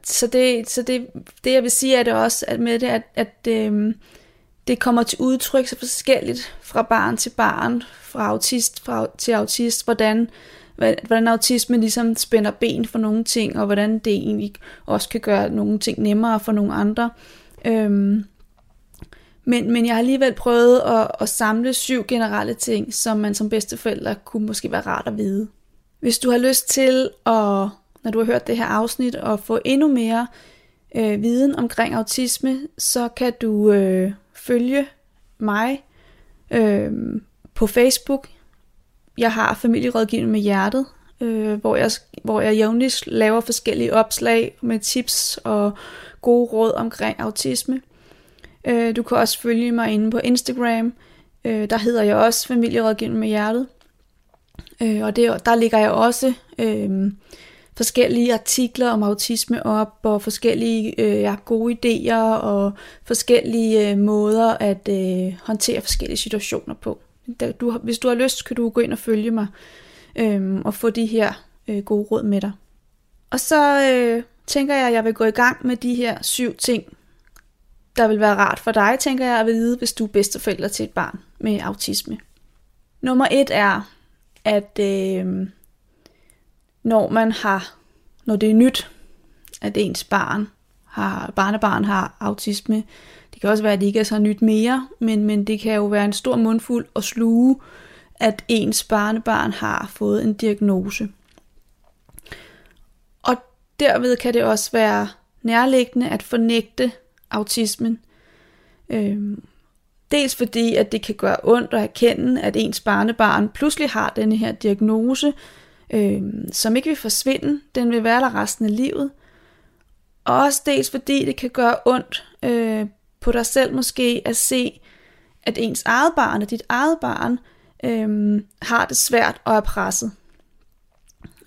G: så det, så det, det jeg vil sige er det også at med det, at, at øhm, det kommer til udtryk så forskelligt fra barn til barn, fra autist fra, til autist, hvordan, hvordan autisme ligesom spænder ben for nogle ting, og hvordan det egentlig også kan gøre nogle ting nemmere for nogle andre. Øhm, men, men jeg har alligevel prøvet at, at samle syv generelle ting, som man som bedsteforælder kunne måske være rart at vide. Hvis du har lyst til at, når du har hørt det her afsnit, at få endnu mere øh, viden omkring autisme, så kan du øh, følge mig øh, på Facebook. Jeg har familierådgivning med hjertet, øh, hvor, jeg, hvor jeg jævnligt laver forskellige opslag med tips og gode råd omkring autisme. Øh, du kan også følge mig inde på Instagram. Øh, der hedder jeg også familierådgivning med hjertet. Øh, og det, der ligger jeg også øh, forskellige artikler om autisme op, og forskellige øh, ja, gode idéer, og forskellige øh, måder at øh, håndtere forskellige situationer på. Du, hvis du har lyst, kan du gå ind og følge mig, øh, og få de her øh, gode råd med dig. Og så øh, tænker jeg, at jeg vil gå i gang med de her syv ting, der vil være rart for dig, tænker jeg at vide, hvis du er bedsteforælder til et barn med autisme. Nummer et er, at øh, når man har, når det er nyt, at ens barn har, barnebarn har autisme, det kan også være, at det ikke er så nyt mere, men, men det kan jo være en stor mundfuld at sluge, at ens barnebarn har fået en diagnose. Og derved kan det også være nærliggende at fornægte autismen. Øhm, dels fordi, at det kan gøre ondt at erkende, at ens barnebarn pludselig har denne her diagnose, øhm, som ikke vil forsvinde, den vil være der resten af livet. Og også dels fordi det kan gøre ondt øh, på dig selv måske at se, at ens eget barn, og dit eget barn, øh, har det svært og er presset.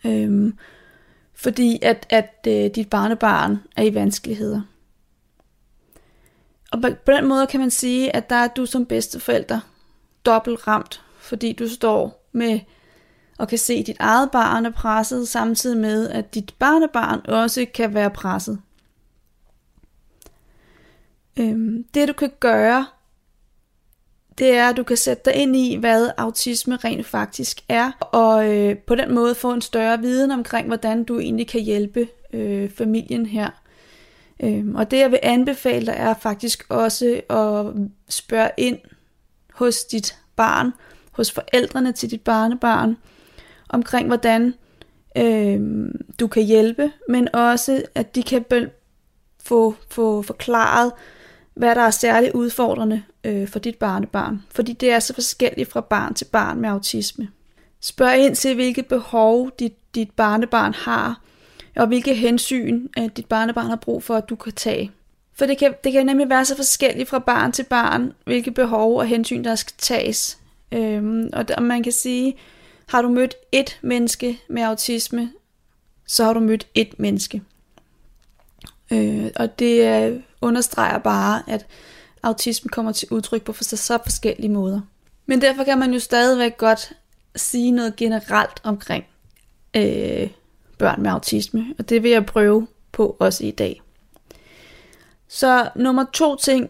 G: Øh, fordi at, at øh, dit barnebarn er i vanskeligheder. Og på den måde kan man sige, at der er du som bedsteforælder dobbelt ramt, fordi du står med og kan se, at dit eget barn er presset, samtidig med, at dit barnebarn også kan være presset. Øhm, det du kan gøre, det er, at du kan sætte dig ind i, hvad autisme rent faktisk er, og øh, på den måde få en større viden omkring, hvordan du egentlig kan hjælpe øh, familien her. Øhm, og det jeg vil anbefale dig er faktisk også at spørge ind hos dit barn, hos forældrene til dit barnebarn, omkring hvordan øh, du kan hjælpe, men også at de kan få, få forklaret, hvad der er særligt udfordrende øh, for dit barnebarn, fordi det er så forskelligt fra barn til barn med autisme. Spørg ind til, hvilke behov dit, dit barnebarn har, og hvilke hensyn at dit barnebarn har brug for, at du kan tage. For det kan, det kan nemlig være så forskelligt fra barn til barn, hvilke behov og hensyn, der skal tages. Øhm, og der, man kan sige, har du mødt et menneske med autisme, så har du mødt et menneske. Øh, og det øh, understreger bare, at autisme kommer til udtryk på så, så forskellige måder. Men derfor kan man jo stadigvæk godt sige noget generelt omkring øh, børn med autisme, og det vil jeg prøve på også i dag. Så nummer to ting,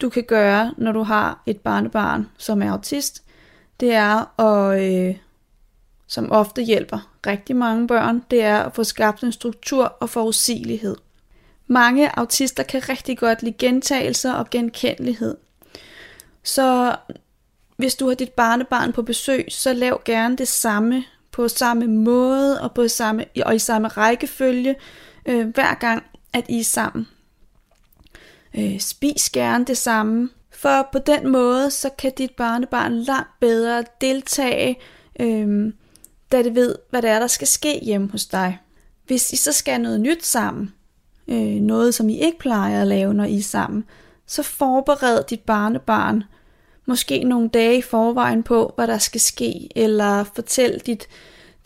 G: du kan gøre, når du har et barnebarn, som er autist, det er at, øh, som ofte hjælper rigtig mange børn, det er at få skabt en struktur og forudsigelighed. Mange autister kan rigtig godt lide gentagelser og genkendelighed. Så hvis du har dit barnebarn på besøg, så lav gerne det samme på samme måde og på samme og i samme rækkefølge øh, hver gang at I er sammen. Øh, spis gerne det samme, for på den måde så kan dit barnebarn langt bedre deltage, øh, da det ved, hvad det er, der skal ske hjemme hos dig. Hvis I så skal noget nyt sammen, øh, noget som I ikke plejer at lave, når I er sammen, så forbered dit barnebarn måske nogle dage i forvejen på, hvad der skal ske, eller fortæl dit,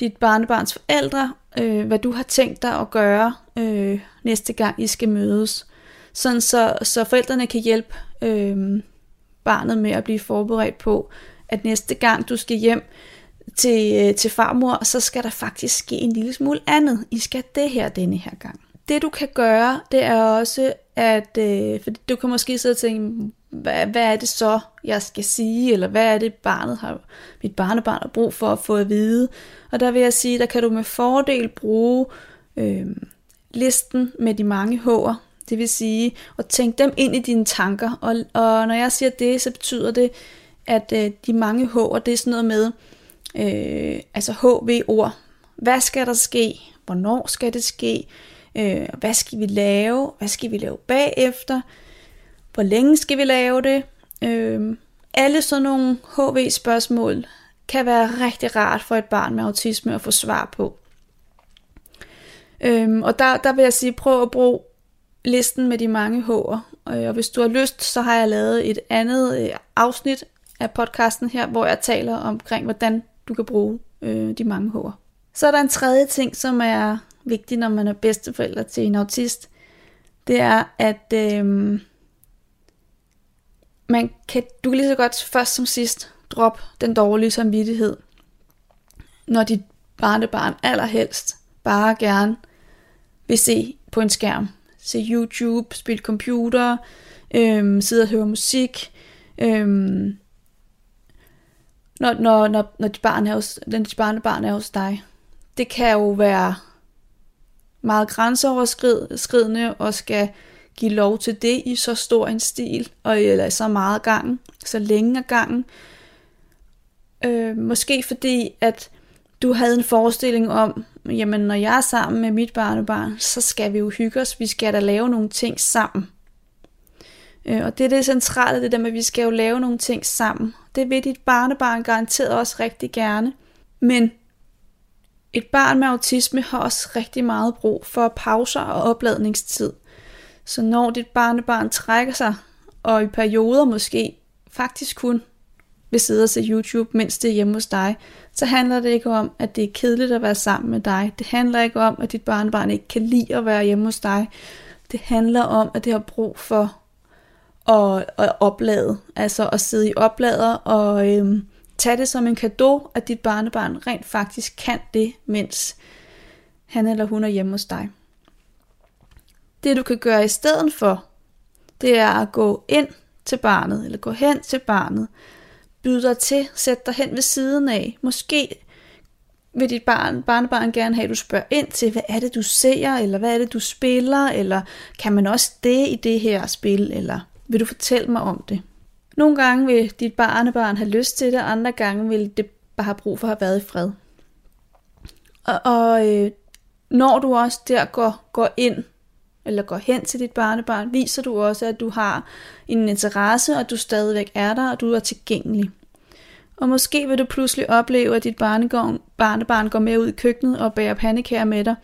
G: dit barnebarns forældre, øh, hvad du har tænkt dig at gøre øh, næste gang I skal mødes. Sådan så, så forældrene kan hjælpe øh, barnet med at blive forberedt på, at næste gang du skal hjem til, øh, til farmor, så skal der faktisk ske en lille smule andet. I skal det her denne her gang. Det du kan gøre, det er også, at øh, for du kan måske sidde og tænke, hvad, hvad er det så, jeg skal sige, eller hvad er det, barnet har, mit barnebarn har brug for at få at vide. Og der vil jeg sige, der kan du med fordel bruge øh, listen med de mange H'er, Det vil sige at tænke dem ind i dine tanker. Og, og når jeg siger det, så betyder det, at øh, de mange H'er, det er sådan noget med, øh, altså HV-ord. Hvad skal der ske? Hvornår skal det ske? Øh, hvad skal vi lave? Hvad skal vi lave bagefter? Hvor længe skal vi lave det? Øh, alle sådan nogle HV-spørgsmål kan være rigtig rart for et barn med autisme at få svar på. Øhm, og der, der vil jeg sige, prøv at bruge listen med de mange H'er. Øh, og hvis du har lyst, så har jeg lavet et andet øh, afsnit af podcasten her, hvor jeg taler omkring, hvordan du kan bruge øh, de mange hår. Så er der en tredje ting, som er vigtig, når man er bedsteforælder til en autist. Det er, at øh, man kan, du kan lige så godt først som sidst droppe den dårlige samvittighed, når dit barnebarn allerhelst bare gerne vil se på en skærm. Se YouTube, spille computer, øh, sidde og høre musik. øh, når, når, når, når dit, barn er hos, når dit barnebarn er hos dig. Det kan jo være meget grænseoverskridende og skal give lov til det i så stor en stil, og eller så meget gangen, så længe af gangen. Øh, måske fordi, at du havde en forestilling om, jamen når jeg er sammen med mit barnebarn, så skal vi jo hygge os, vi skal da lave nogle ting sammen. Øh, og det er det centrale, det der med, at vi skal jo lave nogle ting sammen. Det vil dit barnebarn garanteret også rigtig gerne. Men et barn med autisme har også rigtig meget brug for pauser og opladningstid. Så når dit barnebarn trækker sig, og i perioder måske faktisk kun vil sidde og se YouTube, mens det er hjemme hos dig, så handler det ikke om, at det er kedeligt at være sammen med dig. Det handler ikke om, at dit barnebarn ikke kan lide at være hjemme hos dig. Det handler om, at det har brug for og, og oplade, altså at sidde i oplader og øhm, tage det som en gave, at dit barnebarn rent faktisk kan det, mens han eller hun er hjemme hos dig. Det du kan gøre i stedet for, det er at gå ind til barnet, eller gå hen til barnet, byde dig til, sæt dig hen ved siden af. Måske vil dit barn, barnebarn gerne have, at du spørger ind til, hvad er det, du ser, eller hvad er det, du spiller, eller kan man også det i det her spil, eller vil du fortælle mig om det? Nogle gange vil dit barnebarn have lyst til det, andre gange vil det bare have brug for at have været i fred. Og, og øh, når du også der går, går ind, eller går hen til dit barnebarn, viser du også, at du har en interesse, og at du stadigvæk er der, og du er tilgængelig. Og måske vil du pludselig opleve, at dit barnebarn går med ud i køkkenet og bager pandekager med dig,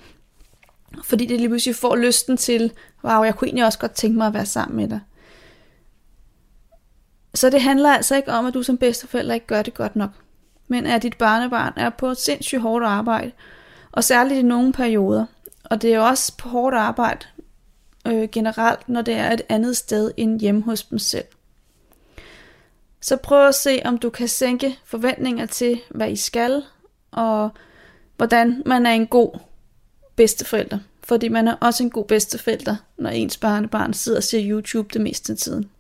G: fordi det lige pludselig får lysten til, wow, jeg kunne egentlig også godt tænke mig at være sammen med dig. Så det handler altså ikke om, at du som bedsteforælder ikke gør det godt nok, men at dit barnebarn er på et sindssygt hårdt arbejde, og særligt i nogle perioder. Og det er også på hårdt arbejde øh, generelt, når det er et andet sted end hjemme hos dem selv. Så prøv at se, om du kan sænke forventninger til, hvad I skal, og hvordan man er en god bedsteforælder. Fordi man er også en god bedsteforælder, når ens barnebarn sidder og ser YouTube det meste af tiden.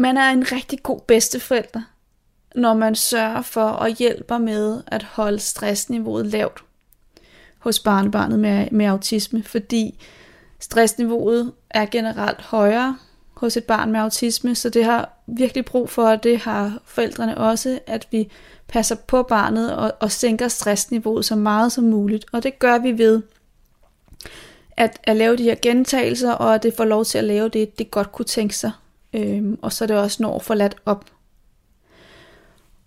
G: Man er en rigtig god bedsteforælder, når man sørger for og hjælper med at holde stressniveauet lavt hos barnebarnet med, med autisme, fordi stressniveauet er generelt højere hos et barn med autisme, så det har virkelig brug for, og det har forældrene også, at vi passer på barnet og, og sænker stressniveauet så meget som muligt. Og det gør vi ved at, at lave de her gentagelser, og at det får lov til at lave det, det godt kunne tænke sig. Øhm, og så er det også når forladt op.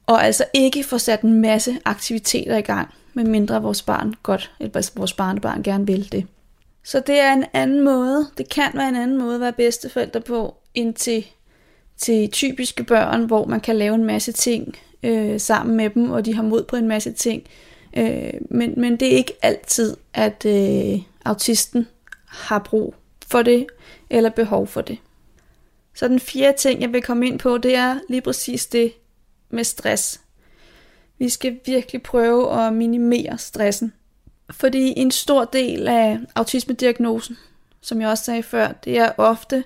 G: Og altså ikke få sat en masse aktiviteter i gang, medmindre vores barn godt, eller altså vores barnebarn gerne vil det. Så det er en anden måde, det kan være en anden måde at være bedsteforældre på, end til, til typiske børn, hvor man kan lave en masse ting øh, sammen med dem, og de har mod på en masse ting. Øh, men, men det er ikke altid, at øh, autisten har brug for det, eller behov for det. Så den fjerde ting, jeg vil komme ind på, det er lige præcis det med stress. Vi skal virkelig prøve at minimere stressen. Fordi en stor del af autismediagnosen, som jeg også sagde før, det er ofte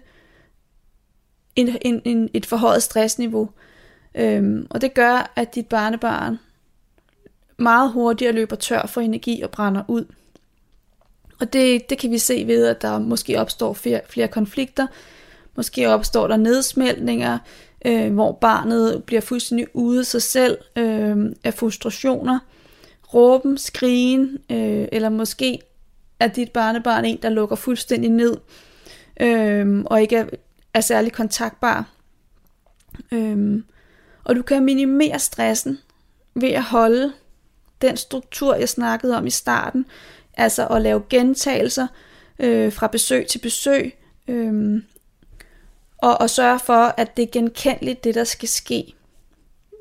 G: en, en, en, et forhøjet stressniveau. Øhm, og det gør, at dit barnebarn meget hurtigere løber tør for energi og brænder ud. Og det, det kan vi se ved, at der måske opstår flere, flere konflikter, måske opstår der nedsmeltninger, øh, hvor barnet bliver fuldstændig ude af sig selv øh, af frustrationer, råben, skrigen, øh, eller måske er dit barnebarn en, der lukker fuldstændig ned, øh, og ikke er, er særlig kontaktbar. Øh, og du kan minimere stressen ved at holde den struktur, jeg snakkede om i starten, altså at lave gentagelser øh, fra besøg til besøg, øh, og, og sørge for, at det er genkendeligt, det der skal ske.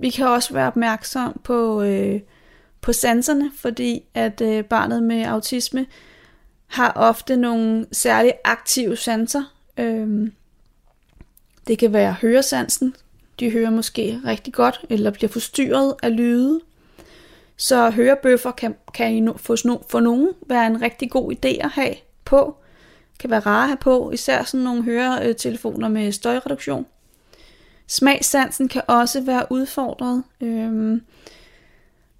G: Vi kan også være opmærksom på, øh, på sanserne, fordi at øh, barnet med autisme har ofte nogle særligt aktive sanser. Øh, det kan være høresansen. De hører måske rigtig godt, eller bliver forstyrret af lyde. Så hørebøffer kan, kan for, for nogen være en rigtig god idé at have på. Kan være rare at have på, især sådan nogle høretelefoner øh, med støjreduktion. Smagssansen kan også være udfordret. Øhm,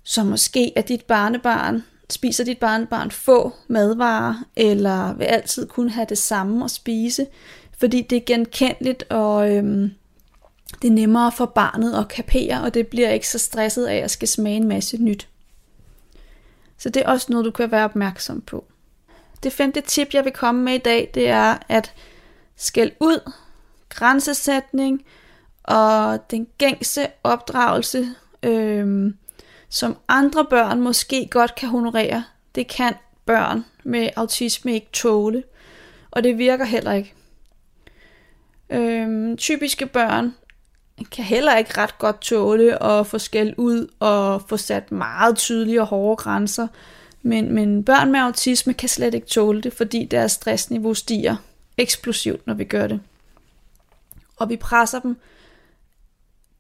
G: så måske at dit barnebarn, spiser dit barnebarn få madvarer, eller vil altid kun have det samme at spise, fordi det er genkendeligt, og øhm, det er nemmere for barnet at kapere, og det bliver ikke så stresset af at skal smage en masse nyt. Så det er også noget, du kan være opmærksom på. Det femte tip, jeg vil komme med i dag, det er at skæld ud, grænsesætning og den gængse opdragelse, øh, som andre børn måske godt kan honorere. Det kan børn med autisme ikke tåle, og det virker heller ikke. Øhm, typiske børn kan heller ikke ret godt tåle at få skæld ud og få sat meget tydelige og hårde grænser. Men, men børn med autisme kan slet ikke tåle det, fordi deres stressniveau stiger eksplosivt, når vi gør det. Og vi presser dem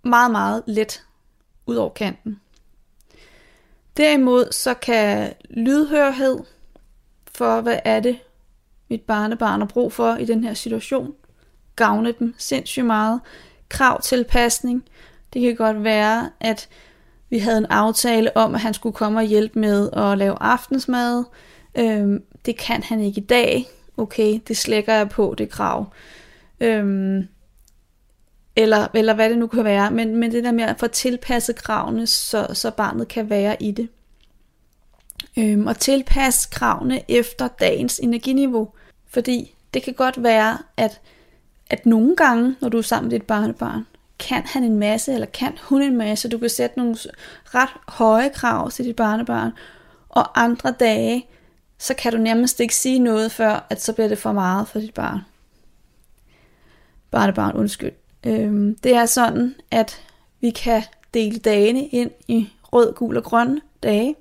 G: meget, meget let ud over kanten. Derimod så kan lydhørhed for, hvad er det, mit barnebarn har brug for i den her situation, gavne dem sindssygt meget Krav tilpasning. Det kan godt være, at vi havde en aftale om, at han skulle komme og hjælpe med at lave aftensmad. Øhm, det kan han ikke i dag. Okay, det slækker jeg på, det krav. Øhm, eller, eller hvad det nu kan være. Men, men det der med at få tilpasset kravene, så, så barnet kan være i det. Øhm, og tilpasse kravene efter dagens energiniveau. Fordi det kan godt være, at at nogle gange, når du er sammen med dit barnebarn, kan han en masse, eller kan hun en masse. Du kan sætte nogle ret høje krav til dit barnebarn, og andre dage, så kan du nærmest ikke sige noget før, at så bliver det for meget for dit barn. Barnebarn, undskyld. Øhm, det er sådan, at vi kan dele dagene ind i rød, gul og grøn dage.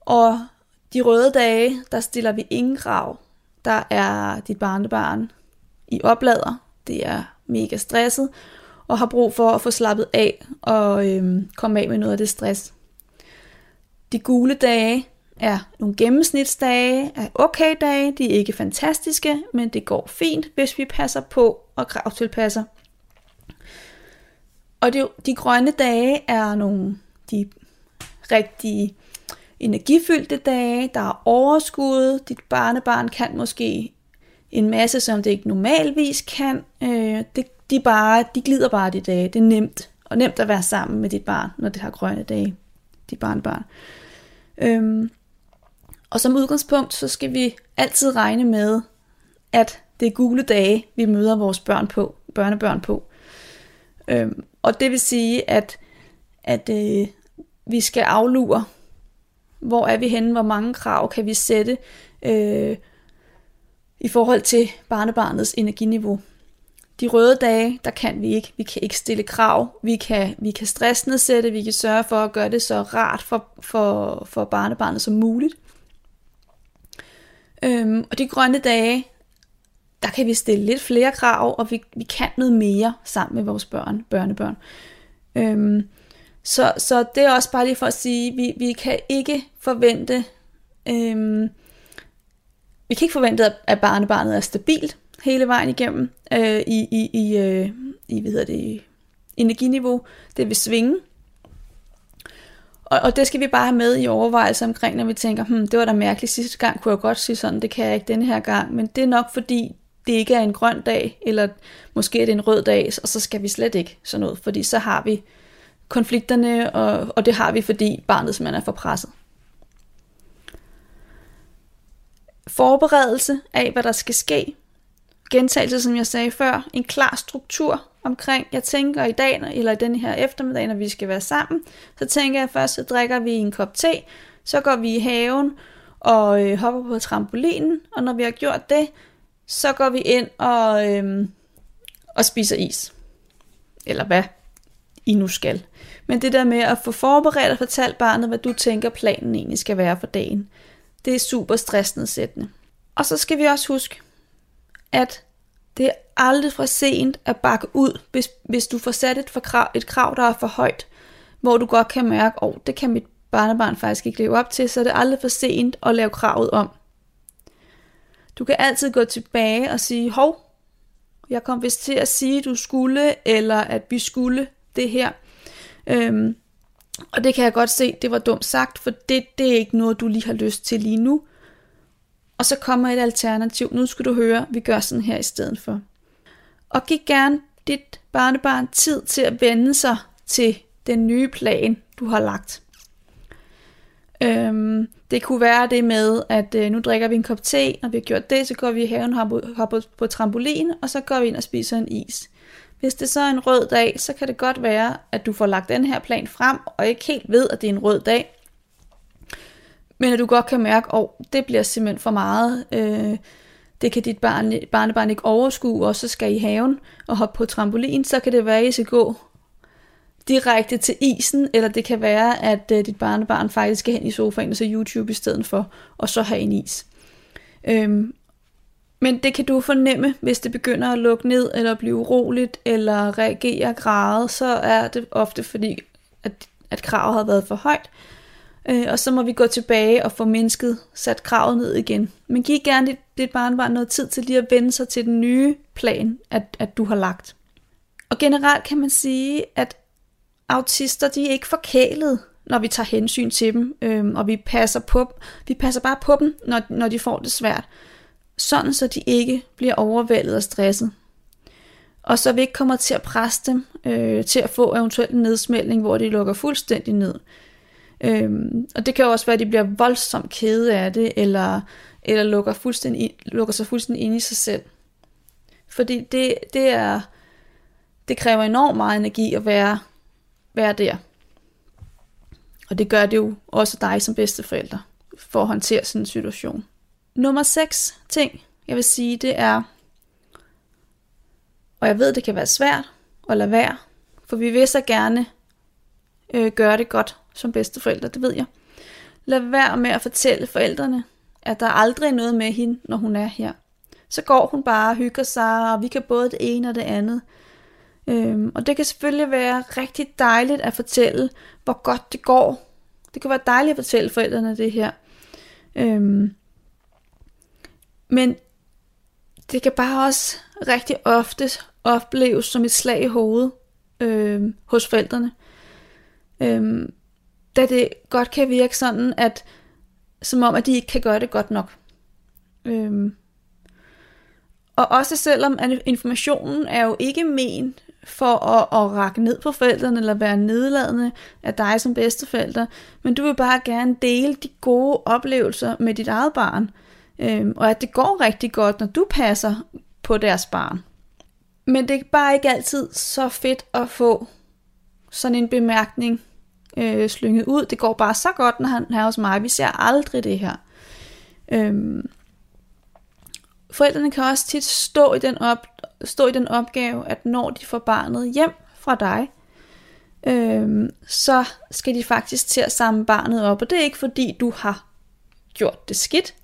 G: Og de røde dage, der stiller vi ingen krav. Der er dit barnebarn i oplader. Det er mega stresset og har brug for at få slappet af og øhm, komme af med noget af det stress. De gule dage er nogle gennemsnitsdage, er okay dage, de er ikke fantastiske, men det går fint, hvis vi passer på og kravtilpasser. Og de, de grønne dage er nogle de rigtige energifyldte dage, der er overskud, dit barnebarn kan måske en masse, som det ikke normalvis kan. Øh, det, de, bare, de glider bare de dage. Det er nemt. Og nemt at være sammen med dit barn, når det har grønne dage. Dit barnbarn. Øhm, og som udgangspunkt, så skal vi altid regne med, at det er gule dage, vi møder vores børn på, børnebørn på. Øhm, og det vil sige, at, at øh, vi skal aflure, hvor er vi henne, hvor mange krav kan vi sætte, øh, i forhold til barnebarnets energiniveau. De røde dage, der kan vi ikke. Vi kan ikke stille krav. Vi kan, vi kan stressnedsætte. Vi kan sørge for at gøre det så rart for, for, for barnebarnet som muligt. Øhm, og de grønne dage, der kan vi stille lidt flere krav, og vi, vi kan noget mere sammen med vores børn, børnebørn. Øhm, så, så det er også bare lige for at sige, vi, vi kan ikke forvente øhm, vi kan ikke forvente, at barnebarnet er stabilt hele vejen igennem øh, i, i, i, øh, i hvad hedder det, energiniveau. Det vil svinge. Og, og det skal vi bare have med i overvejelser omkring, når vi tænker, hmm, det var da mærkeligt sidste gang, kunne jeg godt sige sådan, det kan jeg ikke denne her gang. Men det er nok fordi, det ikke er en grøn dag, eller måske er det en rød dag, og så skal vi slet ikke sådan noget, fordi så har vi konflikterne, og, og det har vi, fordi barnet simpelthen er for presset. Forberedelse af, hvad der skal ske. Gentagelse, som jeg sagde før. En klar struktur omkring, jeg tænker i dag, eller i den her eftermiddag, når vi skal være sammen, så tænker jeg først, så drikker vi en kop te, så går vi i haven og øh, hopper på trampolinen, og når vi har gjort det, så går vi ind og, øh, og spiser is. Eller hvad I nu skal. Men det der med at få forberedt og fortalt barnet, hvad du tænker planen egentlig skal være for dagen, det er super stressnedsættende. Og så skal vi også huske, at det er aldrig for sent at bakke ud, hvis, hvis du får sat et, for krav, et krav, der er for højt, hvor du godt kan mærke, at oh, det kan mit barnebarn faktisk ikke leve op til, så er det aldrig for sent at lave kravet om. Du kan altid gå tilbage og sige, hov, jeg kom vist til at sige, at du skulle, eller at vi skulle det her. Øhm, og det kan jeg godt se, det var dumt sagt, for det, det er ikke noget, du lige har lyst til lige nu. Og så kommer et alternativ. Nu skal du høre, vi gør sådan her i stedet for. Og giv gerne dit barnebarn tid til at vende sig til den nye plan, du har lagt. Øhm, det kunne være det med, at øh, nu drikker vi en kop te, og vi har gjort det, så går vi i haven og hopper, hopper på trampolin, og så går vi ind og spiser en is. Hvis det så er en rød dag, så kan det godt være, at du får lagt den her plan frem, og ikke helt ved, at det er en rød dag. Men at du godt kan mærke, at oh, det bliver simpelthen for meget. Øh, det kan dit barn, barnebarn ikke overskue, og så skal I haven og hoppe på trampolin, så kan det være, at I skal gå direkte til isen, eller det kan være, at øh, dit barnebarn faktisk skal hen i sofaen og se YouTube i stedet for, og så have en is. Øhm, men det kan du fornemme, hvis det begynder at lukke ned, eller blive uroligt, eller reagere græde, så er det ofte fordi, at, at kravet har været for højt. Øh, og så må vi gå tilbage og få mindsket, sat kravet ned igen. Men giv gerne dit, dit barnbarn noget tid til lige at vende sig til den nye plan, at, at du har lagt. Og generelt kan man sige, at autister de er ikke forkælet, når vi tager hensyn til dem, øh, og vi passer, på, vi passer bare på dem, når, når de får det svært sådan så de ikke bliver overvældet og stresset. Og så vi ikke kommer til at presse dem øh, til at få eventuelt en nedsmældning, hvor de lukker fuldstændig ned. Øhm, og det kan jo også være, at de bliver voldsomt kede af det, eller, eller lukker, fuldstændig, lukker sig fuldstændig ind i sig selv. Fordi det, det, er, det kræver enormt meget energi at være, være der. Og det gør det jo også dig som bedsteforælder, for at håndtere sådan en situation. Nummer 6 ting, jeg vil sige, det er, og jeg ved, det kan være svært at lade være, for vi vil så gerne øh, gøre det godt som bedsteforældre, det ved jeg. Lad være med at fortælle forældrene, at der aldrig er noget med hende, når hun er her. Så går hun bare og hygger sig, og vi kan både det ene og det andet. Øhm, og det kan selvfølgelig være rigtig dejligt at fortælle, hvor godt det går. Det kan være dejligt at fortælle forældrene det her. Øhm, men det kan bare også rigtig ofte opleves som et slag i hovedet øh, hos forældrene. Øh, da det godt kan virke sådan, at som om, at de ikke kan gøre det godt nok. Øh, og også selvom at informationen er jo ikke men for at, at række ned på forældrene eller være nedladende af dig som bedsteforælder, men du vil bare gerne dele de gode oplevelser med dit eget barn. Øh, Øhm, og at det går rigtig godt, når du passer på deres barn. Men det er bare ikke altid så fedt at få sådan en bemærkning øh, slynget ud. Det går bare så godt, når han er hos mig. Vi ser aldrig det her. Øhm, forældrene kan også tit stå i, den op, stå i den opgave, at når de får barnet hjem fra dig, øhm, så skal de faktisk til at samle barnet op. Og det er ikke fordi, du har gjort det skidt.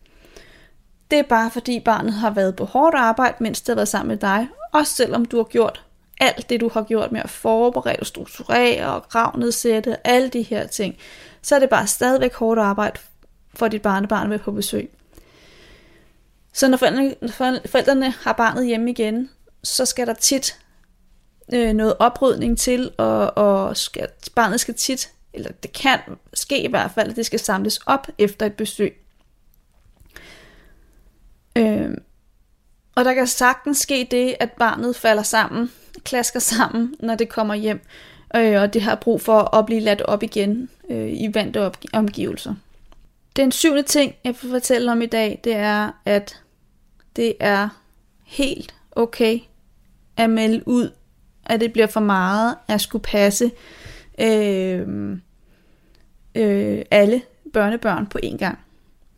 G: Det er bare fordi barnet har været på hårdt arbejde, mens det har været sammen med dig. Også selvom du har gjort alt det, du har gjort med at forberede og strukturere og gravnedsætte, alle de her ting, så er det bare stadigvæk hårdt arbejde for dit barnebarn med på besøg. Så når forældrene, forældrene har barnet hjemme igen, så skal der tit øh, noget oprydning til, og, og skal, barnet skal tit eller det kan ske i hvert fald, at det skal samles op efter et besøg. Øh, og der kan sagtens ske det, at barnet falder sammen, klasker sammen, når det kommer hjem, øh, og det har brug for at blive ladt op igen øh, i vante omgivelser. Den syvende ting, jeg vil fortælle om i dag, det er, at det er helt okay at melde ud, at det bliver for meget at skulle passe øh, øh, alle børnebørn på én gang.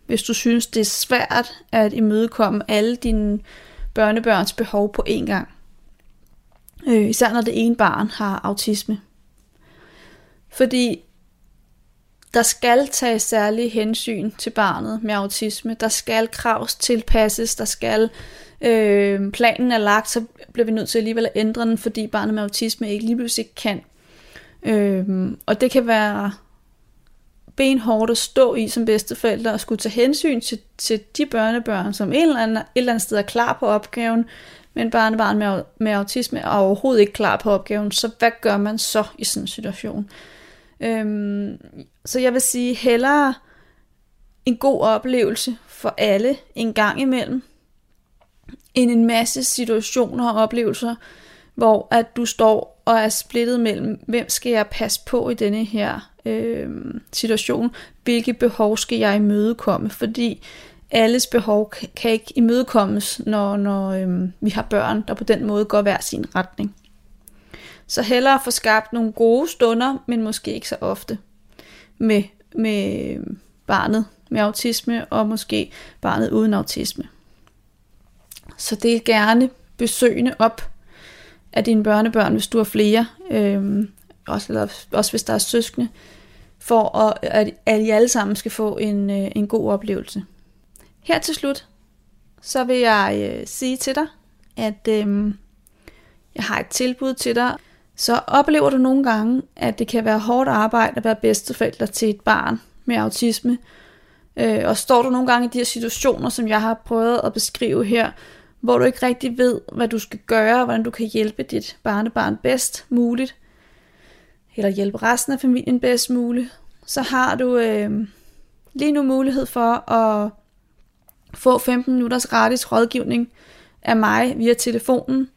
G: Hvis du synes, det er svært at imødekomme alle dine børnebørns behov på én gang. Øh, især når det ene barn har autisme. Fordi der skal tages særlige hensyn til barnet med autisme. Der skal kravs tilpasses, der skal øh, planen er lagt, så bliver vi nødt til alligevel at ændre den, fordi barnet med autisme ikke lige pludselig kan. Øh, og det kan være benhårdt at stå i som bedsteforældre og skulle tage hensyn til, til de børnebørn, som et eller, andet, et eller andet sted er klar på opgaven, men barnebarn med, med autisme er overhovedet ikke klar på opgaven, så hvad gør man så i sådan en situation? Øhm, så jeg vil sige hellere en god oplevelse for alle en gang imellem, end en masse situationer og oplevelser, hvor at du står og er splittet mellem, hvem skal jeg passe på i denne her øh, situation, hvilke behov skal jeg imødekomme, fordi alles behov kan ikke imødekommes, når, når øh, vi har børn, der på den måde går hver sin retning. Så hellere få skabt nogle gode stunder, men måske ikke så ofte, med, med barnet med autisme, og måske barnet uden autisme. Så del gerne besøgende op af dine børnebørn, hvis du har flere, øh, også, eller, også hvis der er søskende, for at, at, at I alle sammen skal få en, øh, en god oplevelse. Her til slut, så vil jeg øh, sige til dig, at øh, jeg har et tilbud til dig. Så oplever du nogle gange, at det kan være hårdt arbejde at være bedsteforælder til et barn med autisme, øh, og står du nogle gange i de her situationer, som jeg har prøvet at beskrive her, hvor du ikke rigtig ved, hvad du skal gøre, hvordan du kan hjælpe dit barnebarn bedst muligt, eller hjælpe resten af familien bedst muligt, så har du øh, lige nu mulighed for at få 15 minutters gratis rådgivning af mig via telefonen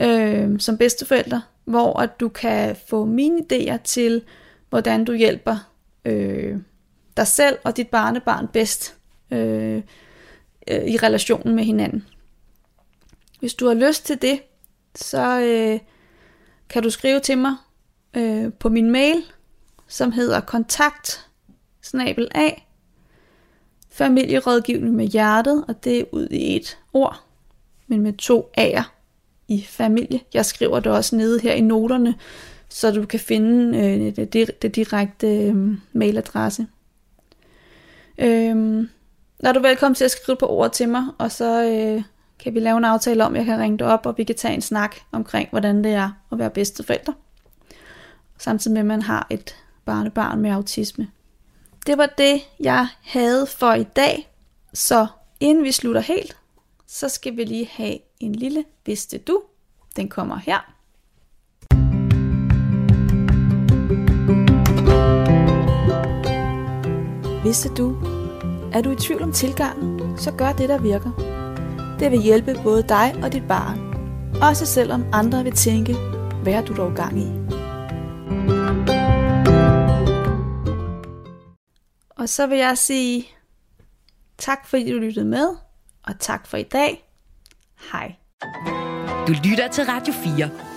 G: øh, som bedsteforælder, hvor at du kan få mine idéer til, hvordan du hjælper øh, dig selv og dit barnebarn bedst øh, øh, i relationen med hinanden. Hvis du har lyst til det, så øh, kan du skrive til mig øh, på min mail, som hedder kontakt snabel af familierådgivning med hjertet, og det er ud i et ord, men med to A'er i familie. Jeg skriver det også nede her i noterne, så du kan finde øh, det, det, det direkte øh, mailadresse. Øh, er du velkommen til at skrive på ord til mig, og så øh, kan vi lave en aftale om, jeg kan ringe dig op, og vi kan tage en snak omkring, hvordan det er at være bedsteforældre. Samtidig med, at man har et barnebarn med autisme. Det var det, jeg havde for i dag. Så inden vi slutter helt, så skal vi lige have en lille vidste du. Den kommer her. Vidste du, er du i tvivl om tilgangen, så gør det, der virker. Det vil hjælpe både dig og dit barn. Også selvom andre vil tænke, hvad er du dog gang i? Og så vil jeg sige tak fordi du lyttede med, og tak for i dag. Hej.
B: Du lytter til Radio 4.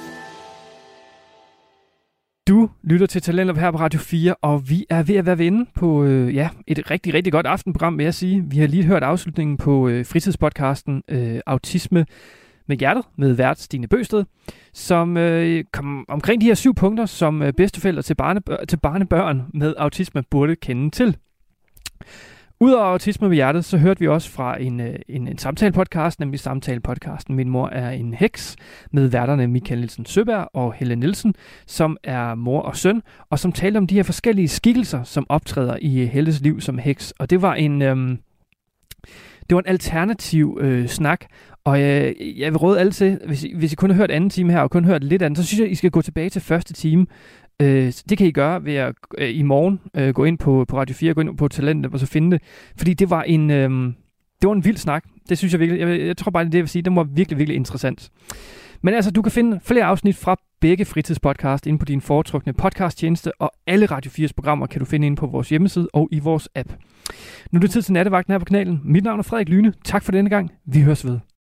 C: Du lytter til Talentlab her på Radio 4, og vi er ved at være vinde på øh, ja, et rigtig, rigtig godt aftenprogram, vil jeg sige. Vi har lige hørt afslutningen på øh, fritidspodcasten øh, Autisme med hjertet med vært Stine Bøsted, som øh, kom omkring de her syv punkter, som øh, bedsteforældre til, barnebør- til barnebørn med autisme burde kende til. Udover autisme med hjertet, så hørte vi også fra en, øh, en, en samtale-podcast, nemlig samtale-podcasten Min mor er en heks, med værterne Michael Nielsen Søberg og Helle Nielsen, som er mor og søn, og som talte om de her forskellige skikkelser, som optræder i øh, Helles liv som heks. Og det var en, øhm, det var en alternativ øh, snak, og øh, jeg vil råde alle til, hvis I, hvis I kun har hørt anden time her, og kun hørt lidt af den, så synes jeg, I skal gå tilbage til første time, Øh, det kan I gøre ved at øh, i morgen øh, gå ind på, på Radio 4, gå ind på Talentet og så finde det. Fordi det var en, øh, det var en vild snak. Det synes jeg virkelig, jeg, jeg tror bare, det er det, jeg vil sige. Den var virkelig, virkelig interessant. Men altså, du kan finde flere afsnit fra begge fritidspodcast inde på din foretrukne podcasttjeneste, og alle Radio 4's programmer kan du finde inde på vores hjemmeside og i vores app. Nu er det tid til nattevagten her på kanalen. Mit navn er Frederik Lyne. Tak for denne gang. Vi høres ved.